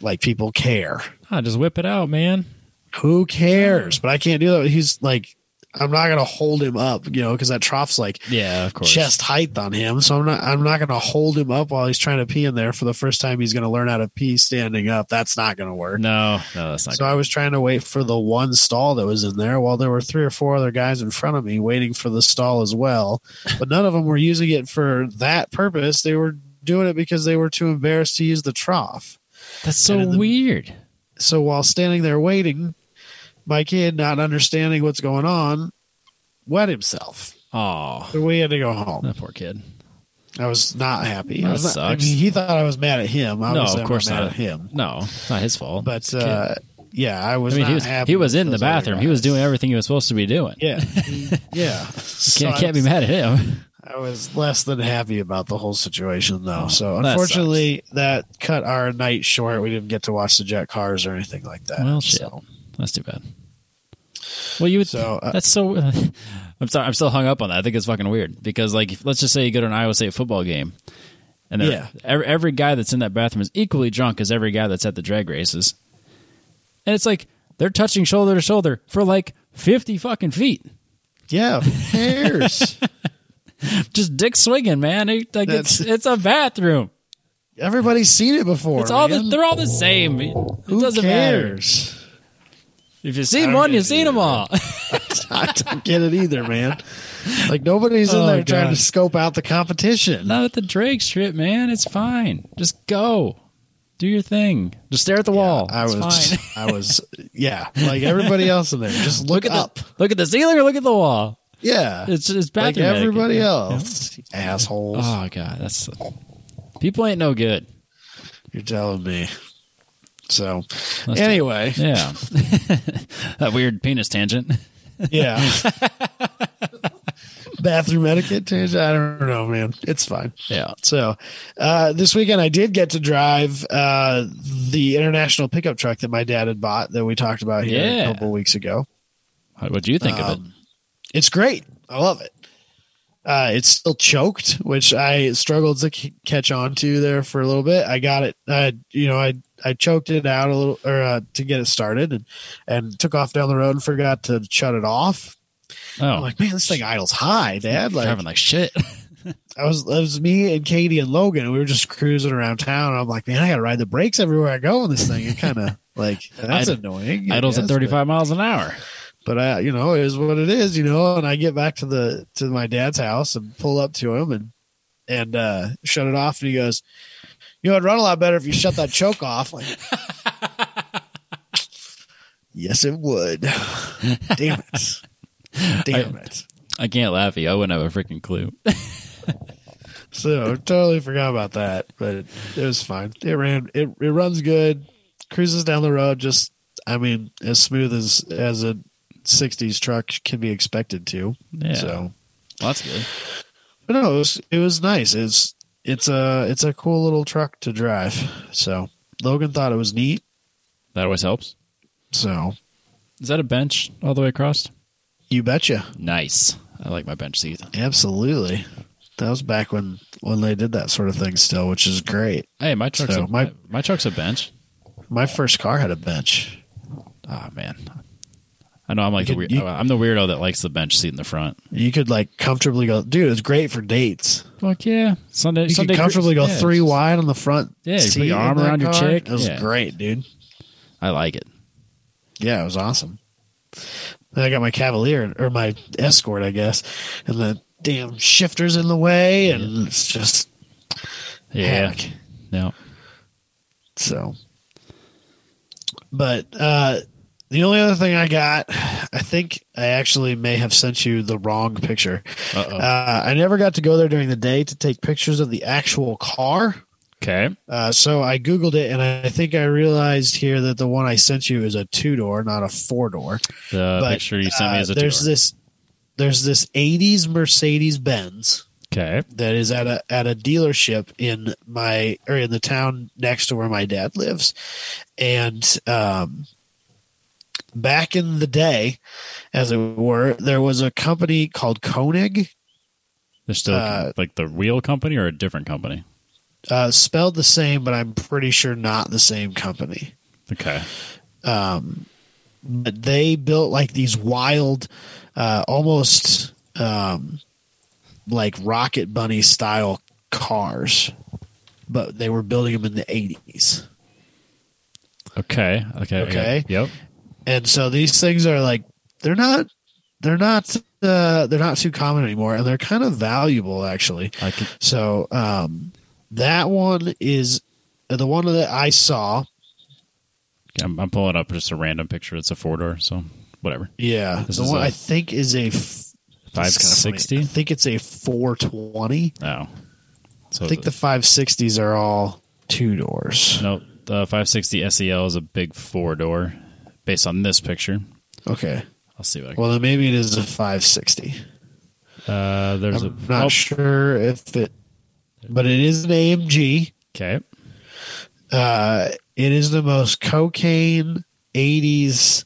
Like people care. Ah, just whip it out, man. Who cares? But I can't do that. He's like I'm not gonna hold him up, you know, because that trough's like Yeah, of course. chest height on him. So I'm not I'm not gonna hold him up while he's trying to pee in there for the first time. He's gonna learn how to pee standing up. That's not gonna work. No, no, that's not. So I was trying to wait for the one stall that was in there while there were three or four other guys in front of me waiting for the stall as well. But none of them were using it for that purpose. They were doing it because they were too embarrassed to use the trough. that's so the- weird. So while standing there waiting, my kid, not understanding what's going on, wet himself. Oh, So we had to go home. that poor kid. I was not happy. That I, was not- I sucks. mean, he thought I was mad at him. No, of course I'm not. At him. No, it's not his fault. But It's a kid. uh, yeah, I was. I mean, he was happy he was in the bathroom. He was doing everything he was supposed to be doing. Yeah, yeah. Can't, I can't be mad at him. I was less than happy about the whole situation, though. So Oh, that unfortunately, that, cut our night short. We didn't get to watch the jet cars or anything like that. Well, shit. So, That's too bad. Well, you would. So, uh, that's so. I'm sorry. I'm still hung up on that. I think it's fucking weird because, like, if- let's just say you go to an Iowa State football game, and Yeah. every, every guy that's in that bathroom is equally drunk as every guy that's at the drag races, and it's like they're touching shoulder to shoulder for like 50 fucking feet, yeah, cares? just dick swinging, man. It- like it's That's- it's a bathroom. Everybody's seen it before. It's all the, they're all the same. It Who doesn't matter. If you've seen one, you've seen them all. I don't get it either, man. Like nobody's in Oh, there trying to scope out the competition. Not at the drag strip, man. It's fine. Just go. Do your thing. Just stare at the wall. I it's was, fine. I was, yeah, like everybody else in there. Just look, look at up. the look at the ceiling or look at the wall. yeah, It's it's like bathroom etiquette. everybody Yeah. else. Assholes. Oh god, that's people ain't no good. You're telling me. So, Let's anyway, Yeah, that weird penis tangent. yeah. Bathroom etiquette tangent. I don't know, man. It's fine. Yeah. So, uh, this weekend I did get to drive uh, the international pickup truck that my dad had bought that we talked about here Yeah. a couple of weeks ago. What do you think of it? Um, It's great. I love it. Uh, it's still choked, which I struggled to c- catch on to there for a little bit. I got it. Uh, you know, I I choked it out a little, or uh, to get it started, and and took off down the road and forgot to shut it off. I'm Oh, like, man, this thing idles high, Dad. Like, driving like shit. I was it was me and Katie and Logan, and we were just cruising around town. And I'm like, man, I got to ride the brakes everywhere I go in this thing. It kind of like that's Id- annoying. Idles at guess, but- 35 miles an hour. but I, you know, it is what it is, you know. And I get back to the to my dad's house and pull up to him and and uh, shut it off, and he goes, "You know, it'd run a lot better if you shut that choke off." Like, yes, it would. Damn it! Damn it! I can't laugh at you. I wouldn't have a freaking clue. So totally forgot about that, but it, it was fine. It ran. It it runs good. Cruises down the road. Just, I mean, as smooth as as a '60s truck can be expected to. Yeah, So. well, that's good. But no, it was it was nice. It's it's a it's a cool little truck to drive. So Logan thought it was neat. That always helps. So Is that a bench all the way across? you betcha, Nice. I like my bench seat. absolutely. That was back when when they did that sort of thing still, which is great. Hey, my truck's So a, my- my my truck's a bench. My first car had a bench. Oh man, I know I'm like could- weird. you- I'm the weirdo that likes the bench seat in the front. You could like comfortably go, dude. It's great for dates. Fuck yeah, Sunday. You Sunday could comfortably go yeah, three just- wide on the front. Yeah, you put your arm around your chick. It was Yeah. great, dude. I like it. Yeah, it was awesome. Then I got my Cavalier or my Escort, I guess, and the damn shifters in the way, and it's just Yeah. heck. No. So, but uh, the only other thing I got, I think I actually may have sent you the wrong picture. Uh oh. Uh, I never got to go there during the day to take pictures of the actual car. Okay. Uh, so I Googled it, and I think I realized here that the one I sent you is a two door, not a four door. The But, picture you sent me Uh, is a there's tour. this there's this 80s Mercedes Benz Okay. that is at a at a dealership in my or in the town next to where my dad lives, and um, back in the day, as it were, there was a company called Koenig, They're still Uh, like the wheel company or a different company. uh, spelled the same, but I'm pretty sure not the same company. Okay. Um, but they built like these wild, uh, almost um, like Rocket Bunny style cars, but they were building them in the 80s. Okay. Okay. Okay. Yep. And so these things are like they're not they're not uh, they're not too common anymore and they're kind of valuable actually I could, so um that one is the one that i saw I'm, I'm pulling up just a random picture. It's a four door, so whatever. yeah This the one a- I think is a f- Five sixty. i think it's a 420 Oh. So i think the 560s are all two doors no, the 560 SEL is a big four door, based on this picture. okay I'll see what I can. well then maybe it is a 560 Uh, there's i'm a not oh, sure if it but it is an amg Okay. Uh, it is the most cocaine 80s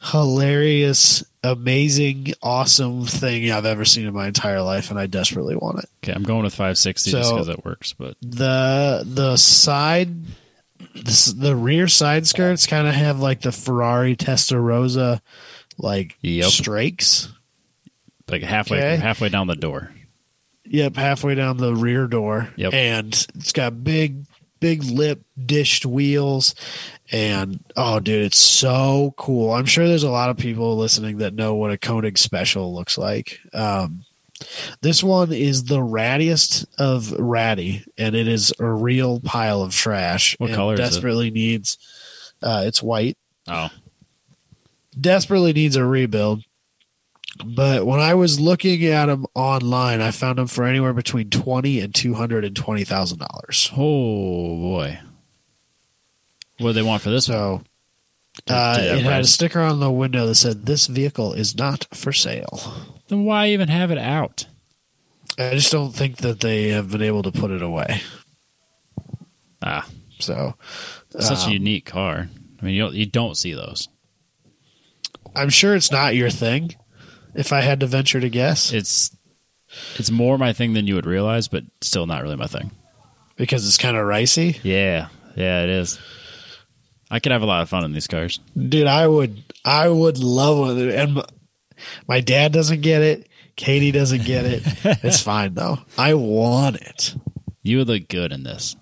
hilarious amazing awesome thing i've ever seen in my entire life and i desperately want it Okay. I'm going with 560 just because it works, but the the side the, the rear side skirts kind of have like the ferrari testarossa like Yep. strakes like halfway Okay. halfway down the door. Yep, halfway down the rear door. Yep. And it's got big, big lip dished wheels. And oh, dude, it's so cool. I'm sure there's a lot of people listening that know what a Koenig special looks like. Um, this one is the rattiest of ratty, and it is a real pile of trash. What color is it? Desperately needs. Uh, it's white Oh, desperately needs a rebuild. But when I was looking at them online, I found them for anywhere between twenty and two hundred and twenty thousand dollars. oh boy. What do they want for this one? So uh, it had a sticker on the window that said, "This vehicle is not for sale." Then why even have it out? I just don't think that they have been able to put it away. Ah, So such a um, unique car. I mean, you don't, you don't see those. I'm sure it's not your thing. If I had to venture to guess, It's it's more my thing than you would realize, but still not really my thing. because it's kind of ricey, Yeah, yeah, it is. I could have a lot of fun in these cars. dude. I would, I would love it. And my, dad doesn't get it. Katie doesn't get it. it's fine though. I want it. You would look good in this,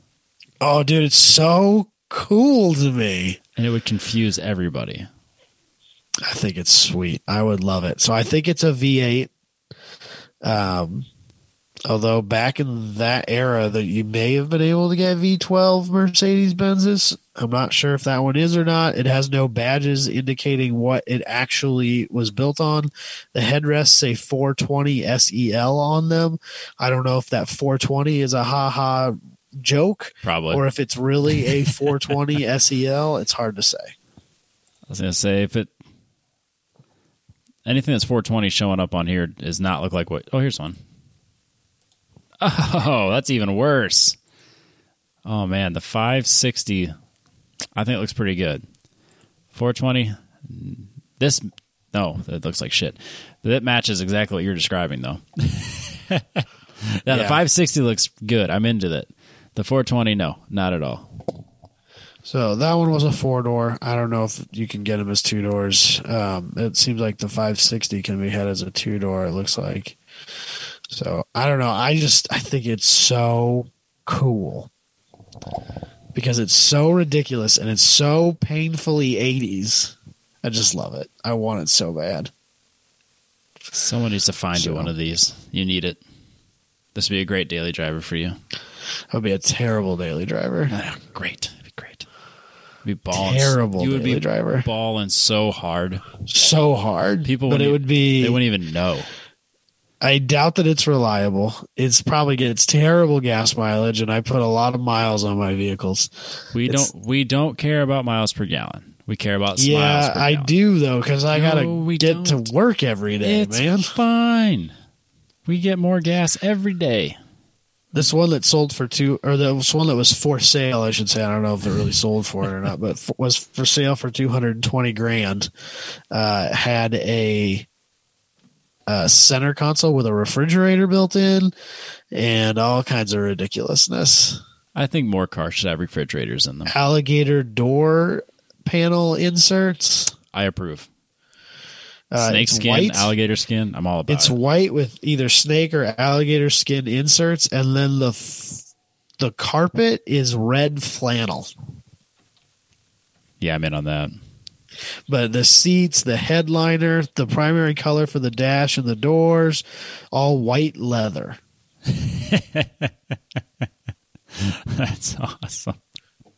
Oh, dude, it's so cool to me. and it would confuse everybody. I think it's sweet. I would love it. So I think it's a V8. Um, although back in that era, that you may have been able to get V12 Mercedes Benzes. I'm not sure if that one is or not. It has no badges indicating what it actually was built on. The headrests say 420 SEL on them. I don't know if that 420 is a ha ha joke Probably. or if it's really a 420 SEL. It's hard to say. I was gonna say if it anything that's 420 showing up on here does not look like what. Oh, here's one. Oh, that's even worse. Oh man, the 560. I think it looks pretty good. 420. This no, that looks like shit. But that matches exactly what you're describing though. yeah, the 560 looks good. I'm into that. The 420, no, not at all. So that one was a four door. I don't know if you can get them as two doors. Um, it seems like the 560 can be had as a two door. It looks like. So I don't know. I just I think it's so cool because it's so ridiculous and it's so painfully 80s. I just love it. I want it so bad. Someone needs to find you one of these. You need it. This would be a great daily driver for you. I would be a terrible daily driver. Ah, great. It'd be great. You'd be balling. Terrible You would be driver. balling so hard. So hard. People but it would be. They wouldn't even know. I doubt that it's reliable. It's probably gets terrible gas mileage, and I put a lot of miles on my vehicles. We It's- don't. We don't care about miles per gallon. We care about miles yeah, I do though, because I No, gotta we get don't. to work every day, It's man. fine. We get more gas every day. This one that sold for two, or this one that was for sale, I should say. I don't know if it really sold for it or not, but was for sale for two hundred and twenty grand. Uh, had a, a center console with a refrigerator built in, and all kinds of ridiculousness. I think more cars should have refrigerators in them. alligator door panel inserts. I approve. Uh, Snake it's skin, white. alligator skin. I'm all about It's it. white with either snake or alligator skin inserts, and then the f- the carpet is red flannel. Yeah, I'm in on that. But the seats, the headliner, the primary color for the dash and the doors, all white leather. That's awesome.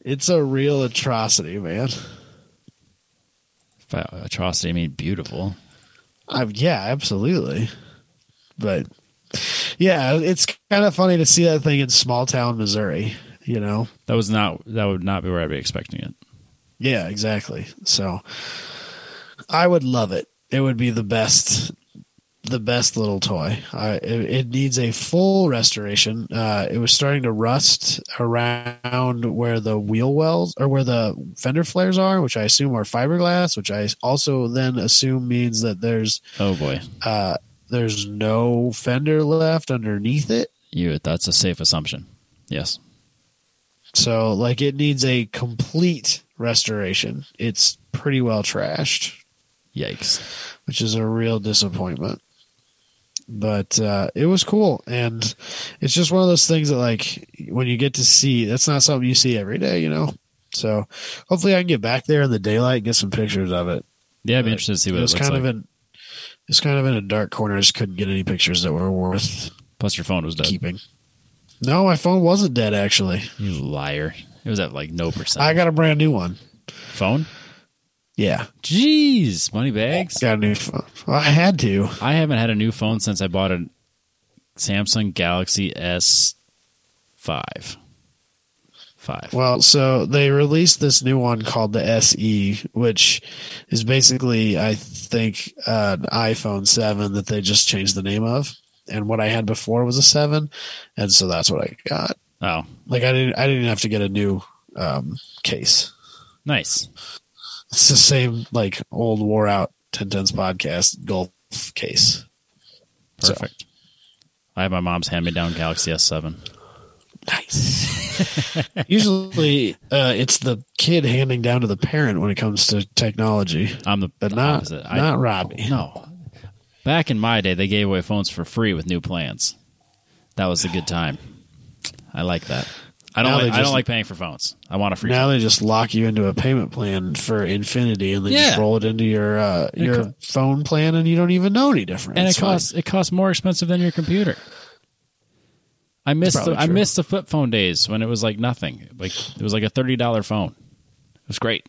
It's a real atrocity, man. By atrocity, I mean beautiful. i yeah, absolutely. But yeah, it's kind of funny to see that thing in small town Missouri. You know, That was not. That would not be where I'd be expecting it. Yeah, exactly. So I would love it. It would be the best the best little toy. I it, it needs a full restoration. Uh it was starting to rust around where the wheel wells or where the fender flares are, which I assume are fiberglass, which I also then assume means that there's Oh boy, uh there's no fender left underneath it. you. That's a safe assumption. Yes. So like it needs a complete restoration. It's pretty well trashed. Yikes. which is a real disappointment. But uh, it was cool, and it's just one of those things that, like, when you get to see, that's not something you see every day, you know. So hopefully, I can get back there in the daylight and get some pictures of it. Yeah, I'd be But interested to see what it, was looks kind like. of in, it's kind of in a dark corner. I just couldn't get any pictures that were worth Plus, your phone was dead. keeping. No, my phone wasn't dead. Actually, You liar. It was at like no percent. I got a brand new one. phone. Yeah, Jeez, money bags. got a new phone. Well, I had to. I haven't had a new phone since I bought a Samsung Galaxy S five. Five. Well, so they released this new one called the SE, which is basically, I think, uh, an iPhone 7 that they just changed the name of. And what I had before was a 7, and so that's what I got. Oh, Like I didn't, I didn't have to get a new um, case. nice. It's the same like old wore out 1010s podcast Golf case. So- Perfect. I have my mom's hand me down Galaxy S seven. Nice. Usually, uh, it's the kid handing down to the parent when it comes to technology, I'm the, but the not opposite. I- not Robbie. No. Back in my day, they gave away phones for free with new plans. That was a good time. I like that. I don't. Now Like, they I don't just- like paying for phones. I want a free. Now they just lock you into a payment plan for infinity, and then just Yeah. roll it into your uh, it your co- phone plan, and you don't even know any different. and it It's fine. costs it costs more expensive than your computer. I missed the, Probably I true. missed the flip phone days when it was like nothing. Like it was like a thirty dollar phone. It was great.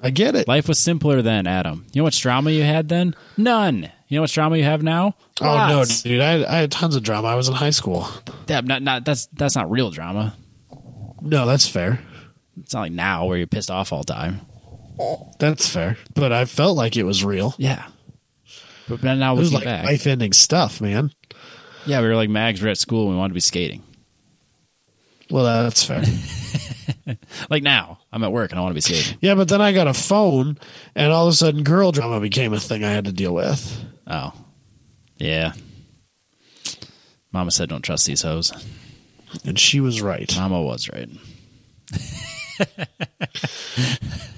I get it. Life was simpler then, Adam. You know what drama you had then? None. You know what drama you have now? Oh no, dude! I had, I had tons of drama. I was in high school. That, not, not, that's that's not real drama. No, that's fair. It's not like now where you're pissed off all the time. That's fair. But I felt like it was real. Yeah. But now It was like back, life ending stuff, man. yeah, we were like mags. We are at school. and We wanted to be skating. Well, that's fair. Like now, I'm at work and I want to be skating. yeah, but then I got a phone, and all of a sudden, girl drama became a thing I had to deal with. Oh, yeah. Mama said, "Don't trust these hoes." And she was right. Mama was right.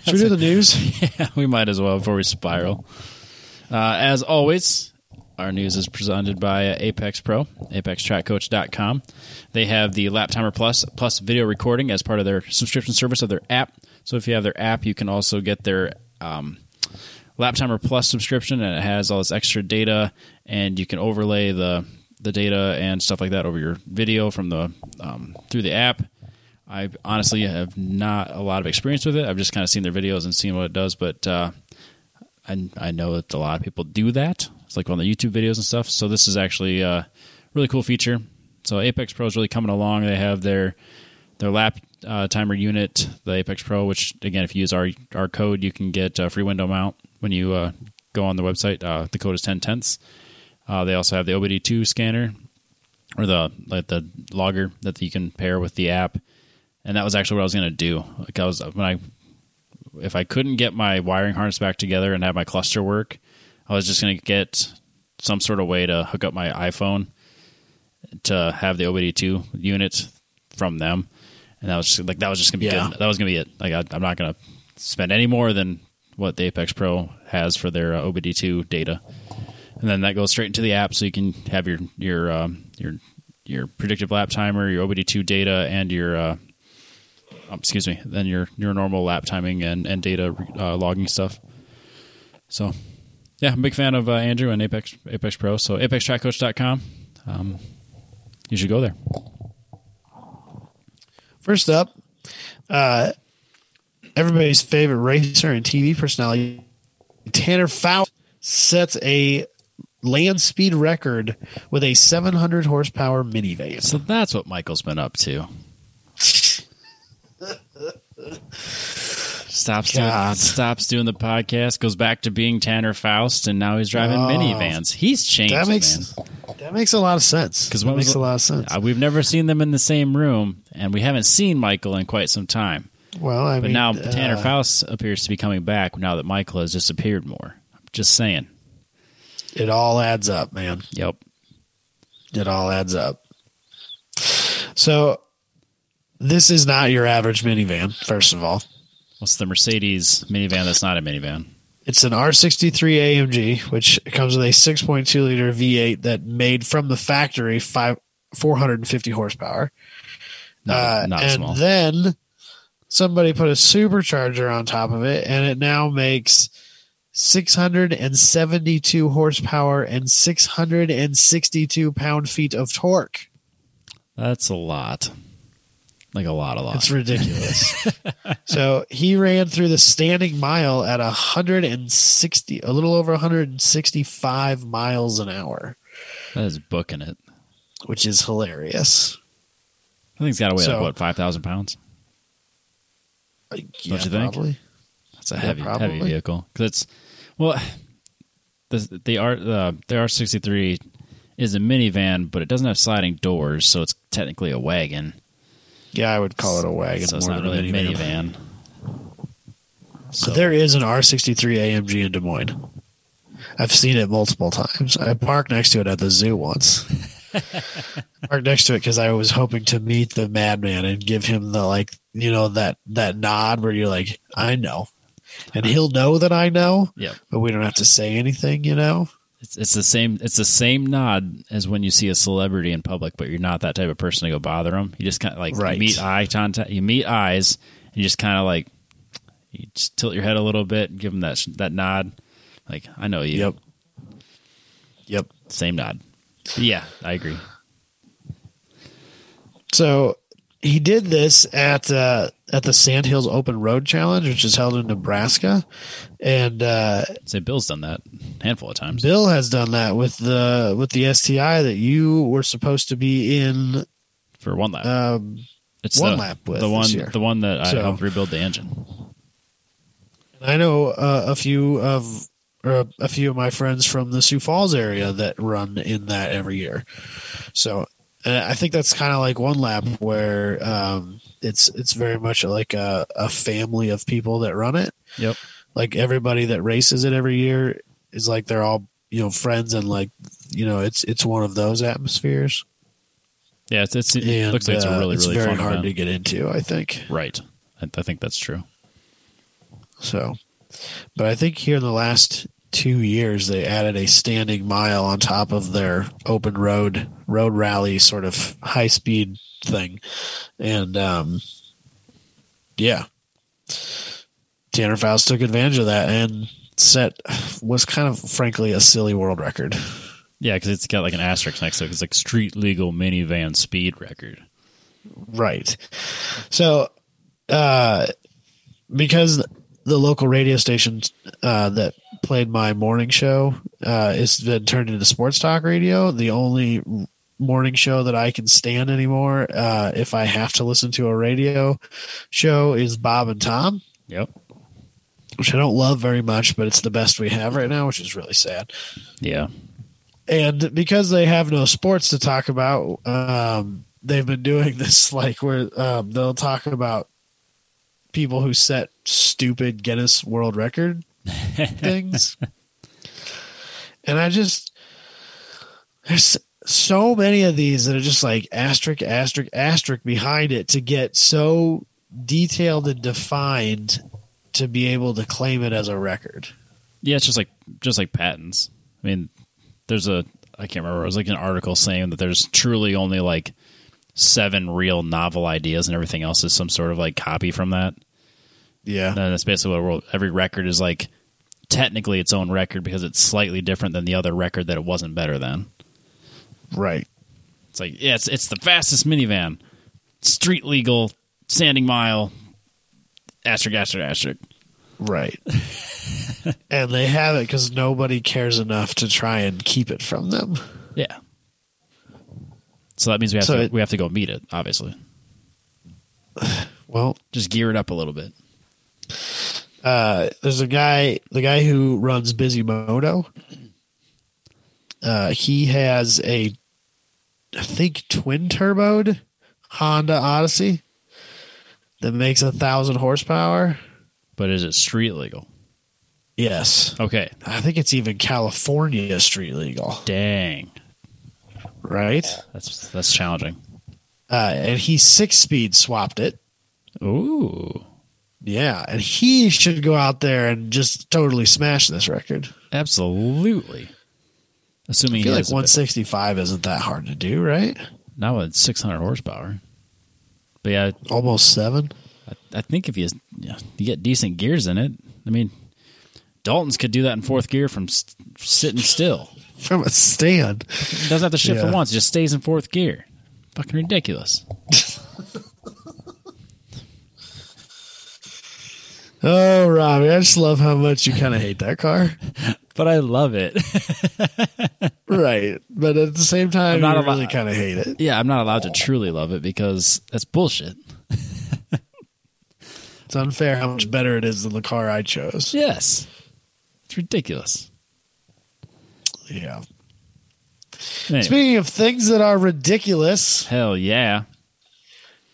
Should we do the news? Yeah, we might as well before we spiral. Uh, as always, our news is presented by Apex Pro, apextrackcoach.com. They have the Lap Timer Plus plus video recording as part of their subscription service of their app. So if you have their app, you can also get their um, Lap Timer Plus subscription, and it has all this extra data, and you can overlay the the data and stuff like that over your video from the um, through the app. I honestly have not a lot of experience with it. I've just kind of seen their videos and seen what it does, but uh, I, I know that a lot of people do that. It's like on the YouTube videos and stuff. So this is actually a really cool feature. So Apex Pro is really coming along. They have their their lap uh, timer unit, the Apex Pro, which again, if you use our our code, you can get a free window mount when you uh, go on the website. Uh, the code is ten tenths. Uh, they also have the OBD2 scanner or the like the logger that you can pair with the app. And that was actually what I was going to do. Like I was when I if I couldn't get my wiring harness back together and have my cluster work, I was just going to get some sort of way to hook up my iPhone to have the OBD2 unit from them. And that was just like that was just going to be Yeah. good. That was going to be it. Like I, I'm not going to spend any more than what the Apex Pro has for their uh, OBD2 data, and then that goes straight into the app, so you can have your your um, your your predictive lap timer, your OBD2 data, and your uh, um, excuse me, then your your normal lap timing and and data uh, logging stuff. So, yeah, I'm a big fan of uh, Andrew and Apex Apex Pro. So apextrackcoach.com. Um, you should go there. First up, uh, everybody's favorite racer and TV personality, Tanner Foust, sets a land speed record with a 700 horsepower minivan. So that's what Michael's been up to. Stops doing, stops doing the podcast, goes back to being Tanner Foust, and now he's driving Oh. minivans. He's changed, That makes man. that makes a lot of sense. Because that makes a lot of sense. Uh, we've never seen them in the same room, and we haven't seen Michael in quite some time. Well, I But mean, now Tanner uh, Foust appears to be coming back now that Michael has disappeared more. Just saying. it all adds up, man. Yep. It all adds up. So, this is not your average minivan. First of all, What's the Mercedes minivan that's not a minivan? It's an R63 AMG, which comes with a 6.2 liter V8 that made from the factory five, 450 horsepower. Not, Uh, not and small. then somebody put a supercharger on top of it, and it now makes 672 horsepower and 662 pound feet of torque. That's a lot. Like a lot, a lot. It's ridiculous. so he ran through the standing mile at 160, a little over 165 miles an hour, that is booking it. which is hilarious. I think it's got to weigh So- like what five thousand pounds. Yeah, you think? Probably. That's a Yeah, heavy, heavy vehicle. Because it's well, the the R the the R sixty three is a minivan, but it doesn't have sliding doors, so it's technically a wagon. Yeah, I would call it a wagon so it's more not than really a minivan. minivan. So There is an R63 AMG in Des Moines. I've seen it multiple times. I parked next to it at the zoo once. parked next to it because I was hoping to meet the madman and give him the like, you know, that that nod where you're like, I know, and he'll know that I know, yeah, but we don't have to say anything, you know. it's it's the same. It's the same nod as when you see a celebrity in public, but you're not that type of person to go bother them. You just kind of like Right. you meet eye contact. You meet eyes, and you just kind of like you just tilt your head a little bit, and give them that that nod. Like I know you. Yep. Yep. Same nod. But yeah, I agree. So he did this at uh, at the Sandhills Open Road Challenge, which is held in Nebraska, and uh, Say Bill's done that a handful of times. Bill has done that with the with the STI that you were supposed to be in. for one lap. Um, it's one the, lap with the one the one that I So- helped rebuild the engine. I know uh, a few of or a few of my friends from the Sioux Falls area that run in that every year. So uh, I think that's kind of like one lap where um, it's it's very much like a, a family of people that run it. Yep. Like everybody that races it every year is like they're all you know friends and like you know it's it's one of those atmospheres. Yeah, it's, it's it And, looks like it's a uh, really really very hard event. to get into. I think. Right. I, I think that's true. So, but I think here in the last two years they added a standing mile on top of their open road road rally sort of high speed thing, and um, yeah, Tanner Foust took advantage of that and set was kind of frankly a silly world record. Yeah, because it's got like an asterisk next to it. It's like street legal minivan speed record. Right. So, uh, because the local radio station uh, that played my morning show uh, has been turned into sports talk radio, the only morning show that I can stand anymore, uh, if I have to listen to a radio show, is Bob and Tom, Yep. which I don't love very much, but it's the best we have right now, which is really sad. Yeah. and because they have no sports to talk about, um, they've been doing this like where um, they'll talk about people who set stupid Guinness World Record things, and I just there's so many of these that are just like asterisk, asterisk, asterisk behind it to get so detailed and defined to be able to claim it as a record. Yeah, it's just like just like patents. I mean, there's a I can't remember. It was like an article saying that there's truly only like seven real novel ideas, and everything else is some sort of like copy from that. Yeah. And that's basically what every record is like. Technically, its own record because it's slightly different than the other record that it wasn't better than. Right. It's like yeah, it's it's the fastest minivan, street legal, standing mile, asterisk asterisk asterisk. Right. and they have it because nobody cares enough to try and keep it from them. Yeah. So that means we have So to it- we have to go meet it. Obviously, Well, just gear it up a little bit. Uh, there's a guy, the guy who runs Bisimoto. Uh, he has a, I think, twin turboed Honda Odyssey that makes a thousand horsepower. But is it street legal? Yes, Okay. I think it's even California street legal, Dang. right? That's that's challenging. Uh, and he six speed swapped it. Ooh. Yeah, and he should go out there and just totally smash this record. Absolutely. Assuming I feel like has a bit- 165 isn't that hard to do, right? not with 600 horsepower. But yeah, Almost seven. I, I think if you yeah, you get decent gears in it, I mean, Dalton's could do that in fourth gear from s sitting still. From a stand. He doesn't have to shift Yeah. for once; it just stays in fourth gear. Fucking ridiculous. Oh, Robbie, I just love how much you kind of hate that car. But I love it. right. But at the same time, I'm not you allo- really kind of hate it. yeah, I'm not allowed to truly love it because that's bullshit. It's unfair how much better it is than the car I chose. Yes, it's ridiculous. Yeah. Anyway, Speaking of things that are ridiculous, hell yeah.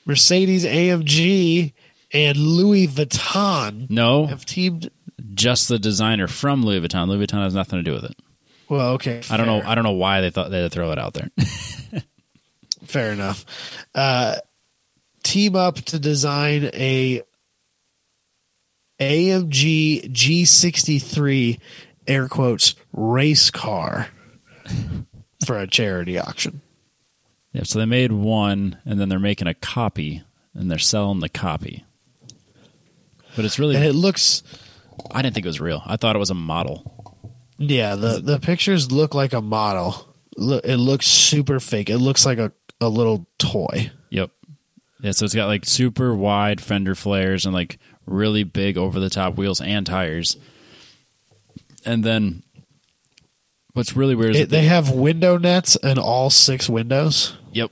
Mercedes AMG and Louis Vuitton No, have teamed. just the designer from Louis Vuitton. Louis Vuitton has nothing to do with it. Well, okay. I don't know. I don't know why they thought they'd throw it out there. Fair enough. Uh, team up to design a AMG G63 air quotes race car for a charity auction. yeah, so they made one, and then they're making a copy, and they're selling the copy. But it's really. And it looks I didn't think it was real. I thought it was a model. yeah, the the pictures look like a model. It looks super fake. It looks like a, a little toy. Yep. Yeah, so it's got like super wide fender flares and like really big over the top wheels and tires. And then what's really weird is It, that they have window nets in all six windows, yep.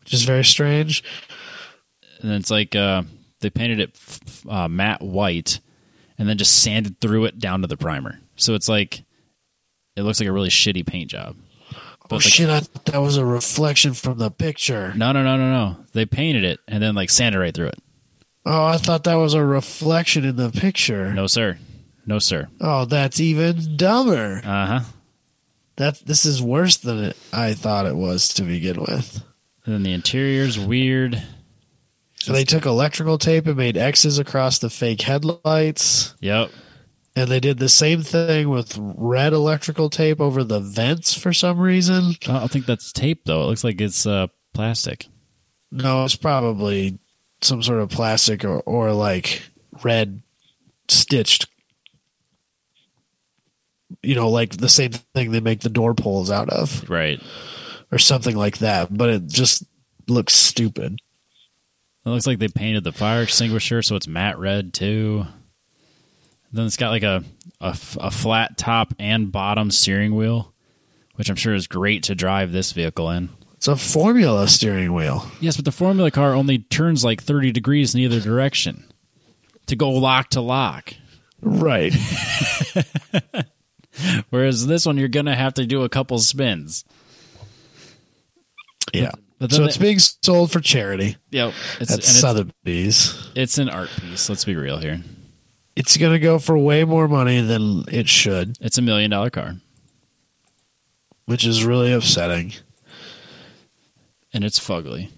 which is very strange. And then it's like uh, they painted it f- uh, matte white and then just sanded through it down to the primer. So it's like it looks like a really shitty paint job. Oh it's like- shit! I thought that was a reflection from the picture. No, no, no, no, no. They painted it and then like sanded right through it. Oh, I thought that was a reflection in the picture. No, sir. No, sir. Oh, that's even dumber. Uh huh. That this is worse than it, I thought it was to begin with. And then the interior's weird. So they took electrical tape and made X's across the fake headlights, Yep. and they did the same thing with red electrical tape over the vents for some reason. I don't think that's tape though. It looks like it's uh, plastic. No, it's probably some sort of plastic or, or like red stitched. You know, like the same thing they make the door pulls out of, Right. or something like that. But it just looks stupid. It looks like they painted the fire extinguisher, so it's matte red too. Then it's got like a a flat top and bottom steering wheel, which I'm sure is great to drive this vehicle in. It's a formula steering wheel. Yes, but the Formula car only turns like 30 degrees in either direction to go lock to lock. Right. Whereas this one, you're going to have to do a couple spins. Yeah. So they- it's being sold for charity Yep. It's, at and it's, Sotheby's. it's an art piece. Let's be real here. It's going to go for way more money than it should, It's a million dollar car, which is really upsetting. and it's fugly.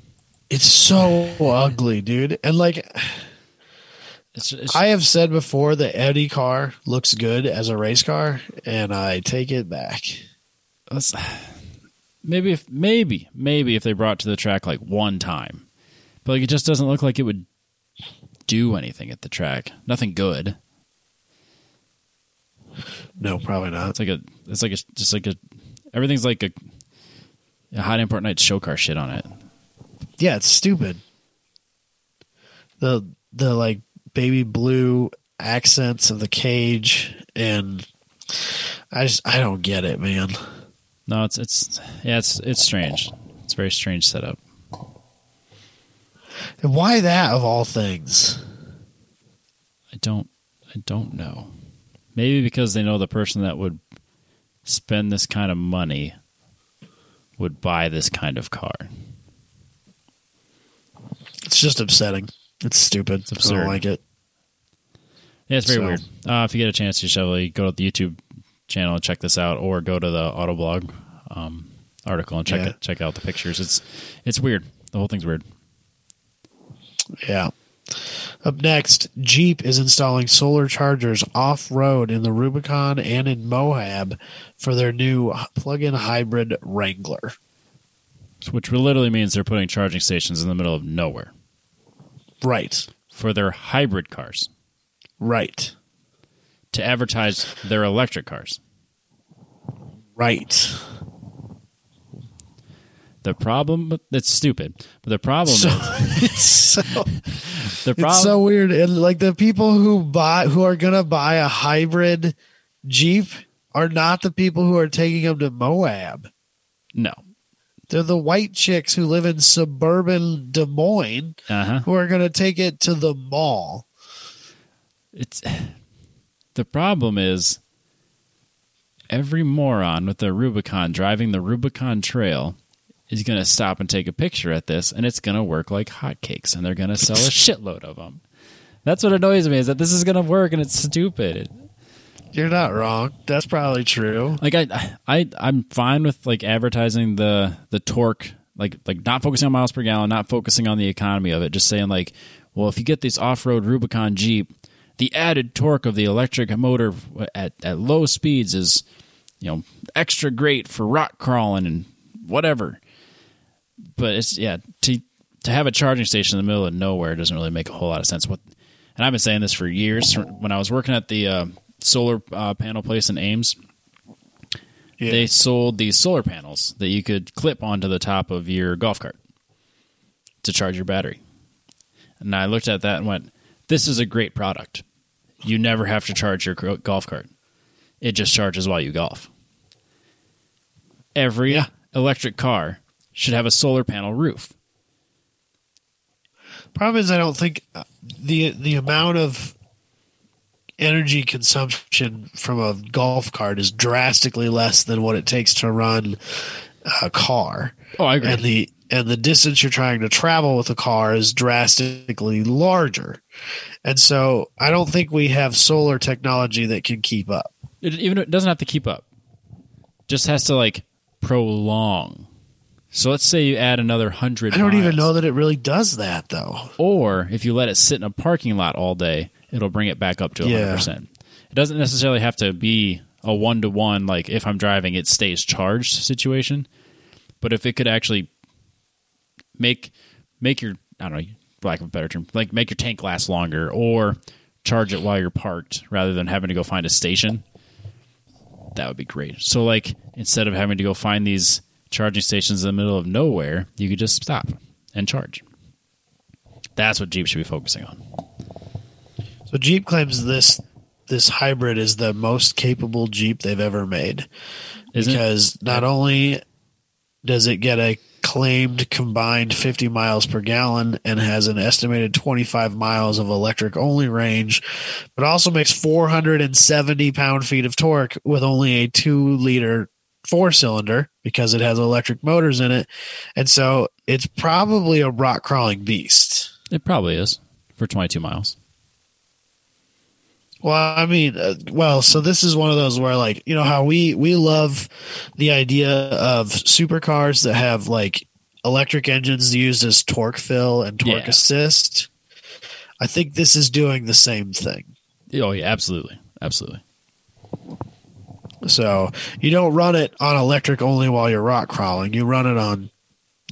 It's so ugly, dude. And like It's, it's, I have said before the Eddie car looks good as a race car, and I take it back. let's- maybe if maybe maybe if they brought it to the track like one time, but like it just doesn't look like it would do anything at the track. Nothing good. No, probably not. It's like a it's like a just like a everything's like a, a hot import night show car shit on it. Yeah, it's stupid. The the like baby blue accents of the cage and I just I don't get it, man. No, it's it's yeah, it's it's strange. It's a very strange setup. And why that of all things? I don't I don't know. Maybe because they know the person that would spend this kind of money would buy this kind of car. It's just upsetting. It's stupid. I absurd. don't like it. Yeah, it's very So- weird. Uh, if you get a chance, to probably go to the YouTube channel and check this out, or go to the Autoblog um, article and check Yeah. it, check out the pictures. It's it's weird. The whole thing's weird. Yeah. Up next, Jeep is installing solar chargers off road in the Rubicon and in Moab for their new plug in hybrid Wrangler. Which literally means they're putting charging stations in the middle of nowhere Right. for their hybrid cars Right. To advertise their electric cars. Right. The problem that's stupid, but the problem So is it's so the problem. it's so weird. And like the people who buy who are gonna buy a hybrid Jeep are not the people who are taking them to Moab. no, They're the white chicks who live in suburban Des Moines uh huh. who are gonna take it to the mall. It's the problem is every moron with the Rubicon driving the Rubicon Trail is going to stop and take a picture at this, and it's going to work like hotcakes, and they're going to sell a shitload of them. That's what annoys me is that this is going to work, and it's stupid. You're not wrong. That's probably true. Like I, I, I'm fine with like advertising the the torque, like like not focusing on miles per gallon, not focusing on the economy of it. Just saying like, well, if you get this off road Rubicon Jeep, the added torque of the electric motor at at low speeds is, you know, extra great for rock crawling and whatever. But it's yeah to to have a charging station in the middle of nowhere doesn't really make a whole lot of sense. What, and I've been saying this for years. When I was working at the uh, solar uh, panel place in Ames, Yeah. they sold these solar panels that you could clip onto the top of your golf cart to charge your battery. And I looked at that and went, "This is a great product. You never have to charge your golf cart. It just charges while you golf." Every Yeah. electric car should have a solar panel roof. Problem is, I don't think uh, the the amount of energy consumption from a golf cart is drastically less than what it takes to run a car, Oh, I agree. and the and the distance you're trying to travel with a car is drastically larger, and so I don't think we have solar technology that can keep up. It, even it doesn't have to keep up. Just has to like prolong. So let's say you add another hundred. I don't even know that it really does that though. Or if you let it sit in a parking lot all day, it'll bring it back up to Yeah. 100%. It doesn't necessarily have to be a one to one, like if I'm driving, it stays charged situation. But if it could actually make make your I don't know, lack of a better term, like make your tank last longer or charge it while you're parked rather than having to go find a station, that would be great. So like instead of having to go find these charging stations in the middle of nowhere, you could just stop and charge. That's what Jeep should be focusing on. So Jeep claims this this hybrid is the most capable Jeep they've ever made. Isn't it? because not only does it get a claimed combined 50 miles per gallon and has an estimated 25 miles of electric only range, but also makes 470 pound feet of torque with only a two liter four cylinder because it has electric motors in it. And so it's probably a rock crawling beast. It probably is for 22 miles. Well, I mean, uh, well, so this is one of those where, like, you know, how we we love the idea of supercars that have like electric engines used as torque fill and torque Yeah. assist. I think this is doing the same thing. Oh yeah, absolutely, absolutely. So you don't run it on electric only while you're rock crawling. You run it on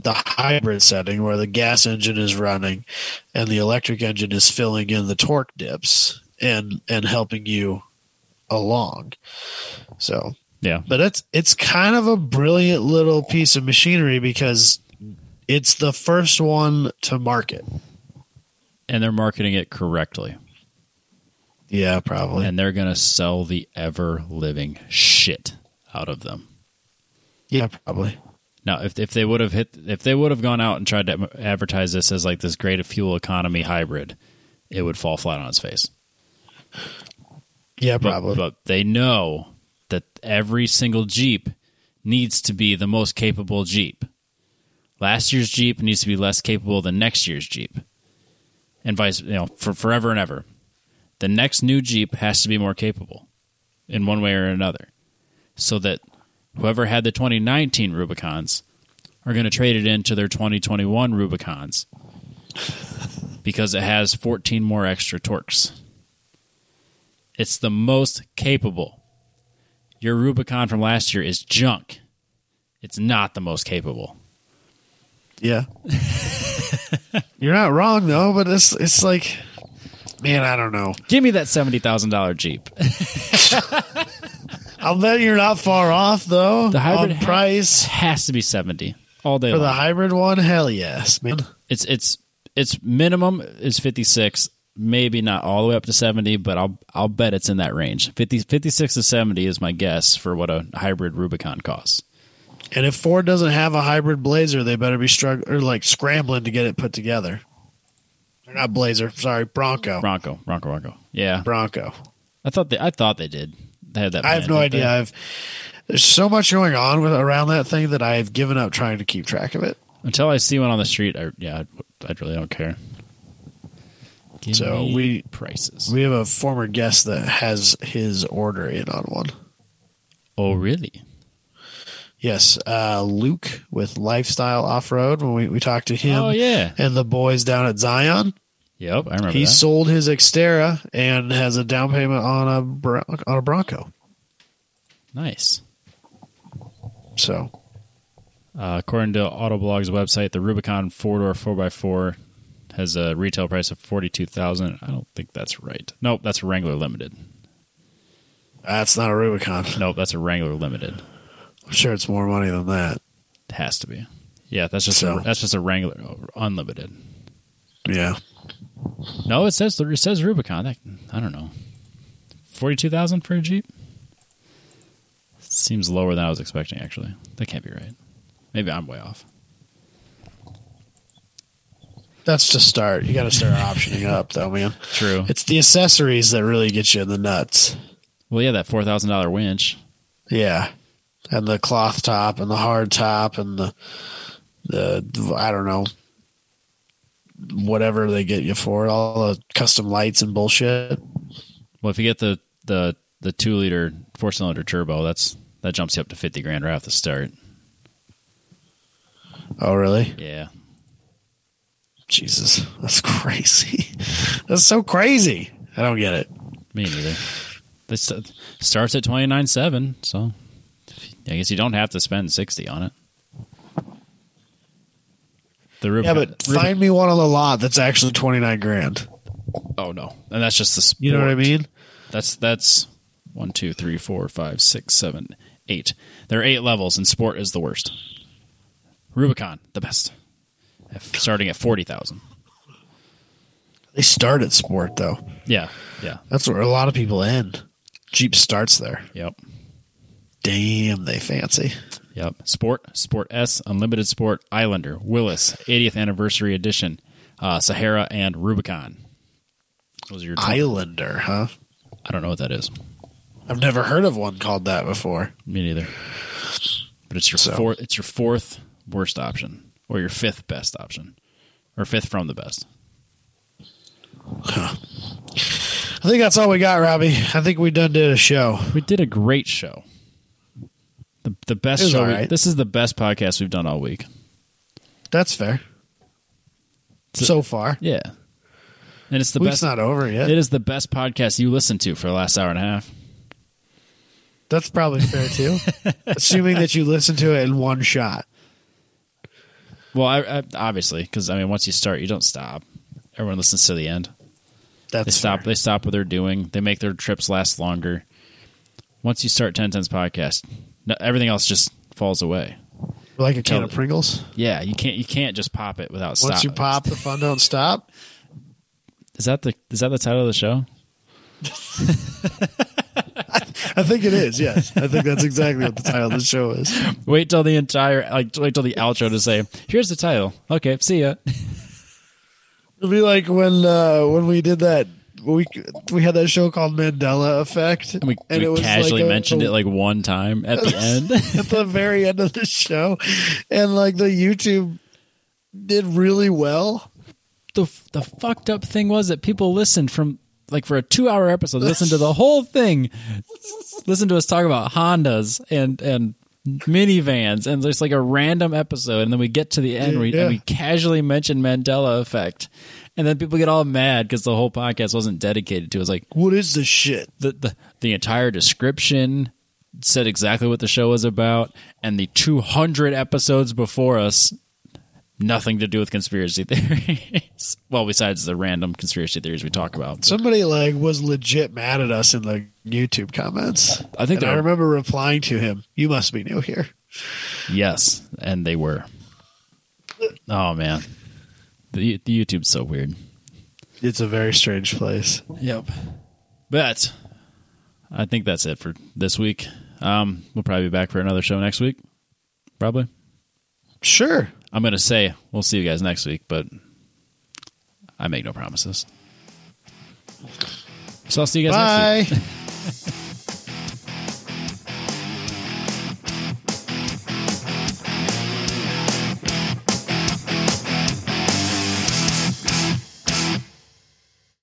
the hybrid setting where the gas engine is running and the electric engine is filling in the torque dips and and helping you along. So Yeah, but it's it's kind of a brilliant little piece of machinery because it's the first one to market. and they're marketing it correctly, Yeah, probably. and they're gonna sell the ever living shit out of them. yeah, probably. Now, if if they would have hit, if they would have gone out and tried to advertise this as like this great fuel economy hybrid, it would fall flat on its face. Yeah, But, probably. but they know that every single Jeep needs to be the most capable Jeep. Last year's Jeep needs to be less capable than next year's Jeep, and vice you know for forever and ever. The next new Jeep has to be more capable, in one way or another, so that whoever had the 2019 Rubicons are going to trade it into their 2021 Rubicons because it has 14 more extra torques. It's the most capable. Your Rubicon from last year is junk. It's not the most capable. Yeah. You're not wrong though, but it's it's like man, I don't know. Give me that seventy thousand dollar Jeep. I'll bet you're not far off though. The hybrid ha- price Has to be seventy all day for the hybrid one, hell yes, man. It's it's its minimum is fifty six. Maybe not all the way up to seventy, but I'll I'll bet it's in that range. 50, 56 to seventy is my guess for what a hybrid Rubicon costs. And if Ford doesn't have a hybrid Blazer, they better be struggling or like scrambling to get it put together. Or not Blazer, sorry, Bronco. Bronco, Bronco, Bronco. Yeah, Bronco. I thought they I thought they did. They had that. I have no didn't they? idea. I've there's so much going on with around that thing that I've given up trying to keep track of it. Until I see one on the street, I, yeah, I, I really don't care. Give So we- prices. We have a former guest that has his order in on one. oh, really? Yes, uh, Luke with Lifestyle Off Road. When we, we talked to him Oh, yeah. and the boys down at Zion, Yep, I remember he that. sold his Xterra and has a down payment on a Bron- on a Bronco. nice. So Uh, according to Autoblog's website, the Rubicon four door four x four has a retail price of forty two thousand. I don't think that's right. Nope, that's a Wrangler Limited. that's not a Rubicon. Nope, that's a Wrangler Limited. I'm sure it's more money than that. It has to be. Yeah, that's just So- a, that's just a Wrangler oh, Unlimited. Yeah. No, it says it says Rubicon. That, I don't know. Forty two thousand for a Jeep. Seems lower than I was expecting. Actually, that can't be right. Maybe I'm way off. That's to start. You got to start optioning up, though, man. True. It's the accessories that really get you in the nuts. Well, yeah, that four thousand dollar winch. Yeah, and the cloth top and the hard top and the the I don't know whatever they get you for all the custom lights and bullshit. Well, if you get the the the two liter four cylinder turbo, that's that jumps you up to fifty grand right off the start. Oh, really? Yeah, Jesus, that's crazy. that's so crazy. I don't get it. me neither. This starts at twenty nine seven, so I guess you don't have to spend sixty on it. The Yeah, Rubicon, but find me one on the lot that's actually twenty nine grand. oh no, and that's just the sport. You know what I mean? That's that's one, two, three, four, five, six, seven, eight. There are eight levels, and sport is the worst. Rubicon, the best, starting at forty thousand. They start at sport though. Yeah, yeah, That's where a lot of people end. Jeep starts there. yep, Damn, they fancy. yep. Sport, Sport S, Unlimited Sport, Islander, Willys, 80th Anniversary Edition, uh, Sahara, and Rubicon. Those are your. 20 Islander, huh? I don't know what that is. I've never heard of one called that before. Me neither. But it's your So- fourth. It's your fourth worst option, or your fifth best option, or fifth from the best. I think that's all we got, Robbie. I think we done did a show. We did a great show. The the best show. all we- this is the best podcast we've done all week. That's fair. So- So far. Yeah. and it's the Week's best. not over yet. It is the best podcast you listened to for the last hour and a half. That's probably fair too. Assuming that you listen to it in one shot. Well, I, I, obviously, because I mean, once you start, you don't stop. Everyone listens to the end. That's They stop. fair. They stop what they're doing. They make their trips last longer. Once you start Ten Tens podcast, no, everything else just falls away. like a can Tell- of Pringles. Yeah, you can't. You can't just pop it without. Once you pop, the fun don't stop. is that the is that the title of the show? I think it is. Yes, I think that's exactly what the title of the show is. Wait till the entire like wait till the outro to say here's the title. Okay, see ya. It'll be like when uh, when we did that. We we had that show called Mandela Effect, And we, and we it was casually like a- mentioned it like one time at the end. at the very end of the show, and like the YouTube did really well. the the fucked up thing was that people listened from like for a two hour episode, listen to the whole thing, listen to us talk about Hondas and and minivans, and there's like a random episode, and then we get to the end we, Yeah. and we casually mention Mandela effect, and then people get all mad because the whole podcast wasn't dedicated to. it. It was like What is this shit? the, the the entire description said exactly what the show was about, and the 200 episodes before us, nothing to do with conspiracy theories. well, besides the random conspiracy theories we talk about. Somebody like was legit mad at us in the YouTube comments. I think I remember replying to him, "You must be new here." yes, and they were. Oh man, the the YouTube's so weird. It's a very strange place. Yep. But I think that's it for this week. Um, we'll probably be back for another show next week. Probably. Sure. I'm going to say we'll see you guys next week, but I make no promises. So I'll see you guys next week. Bye.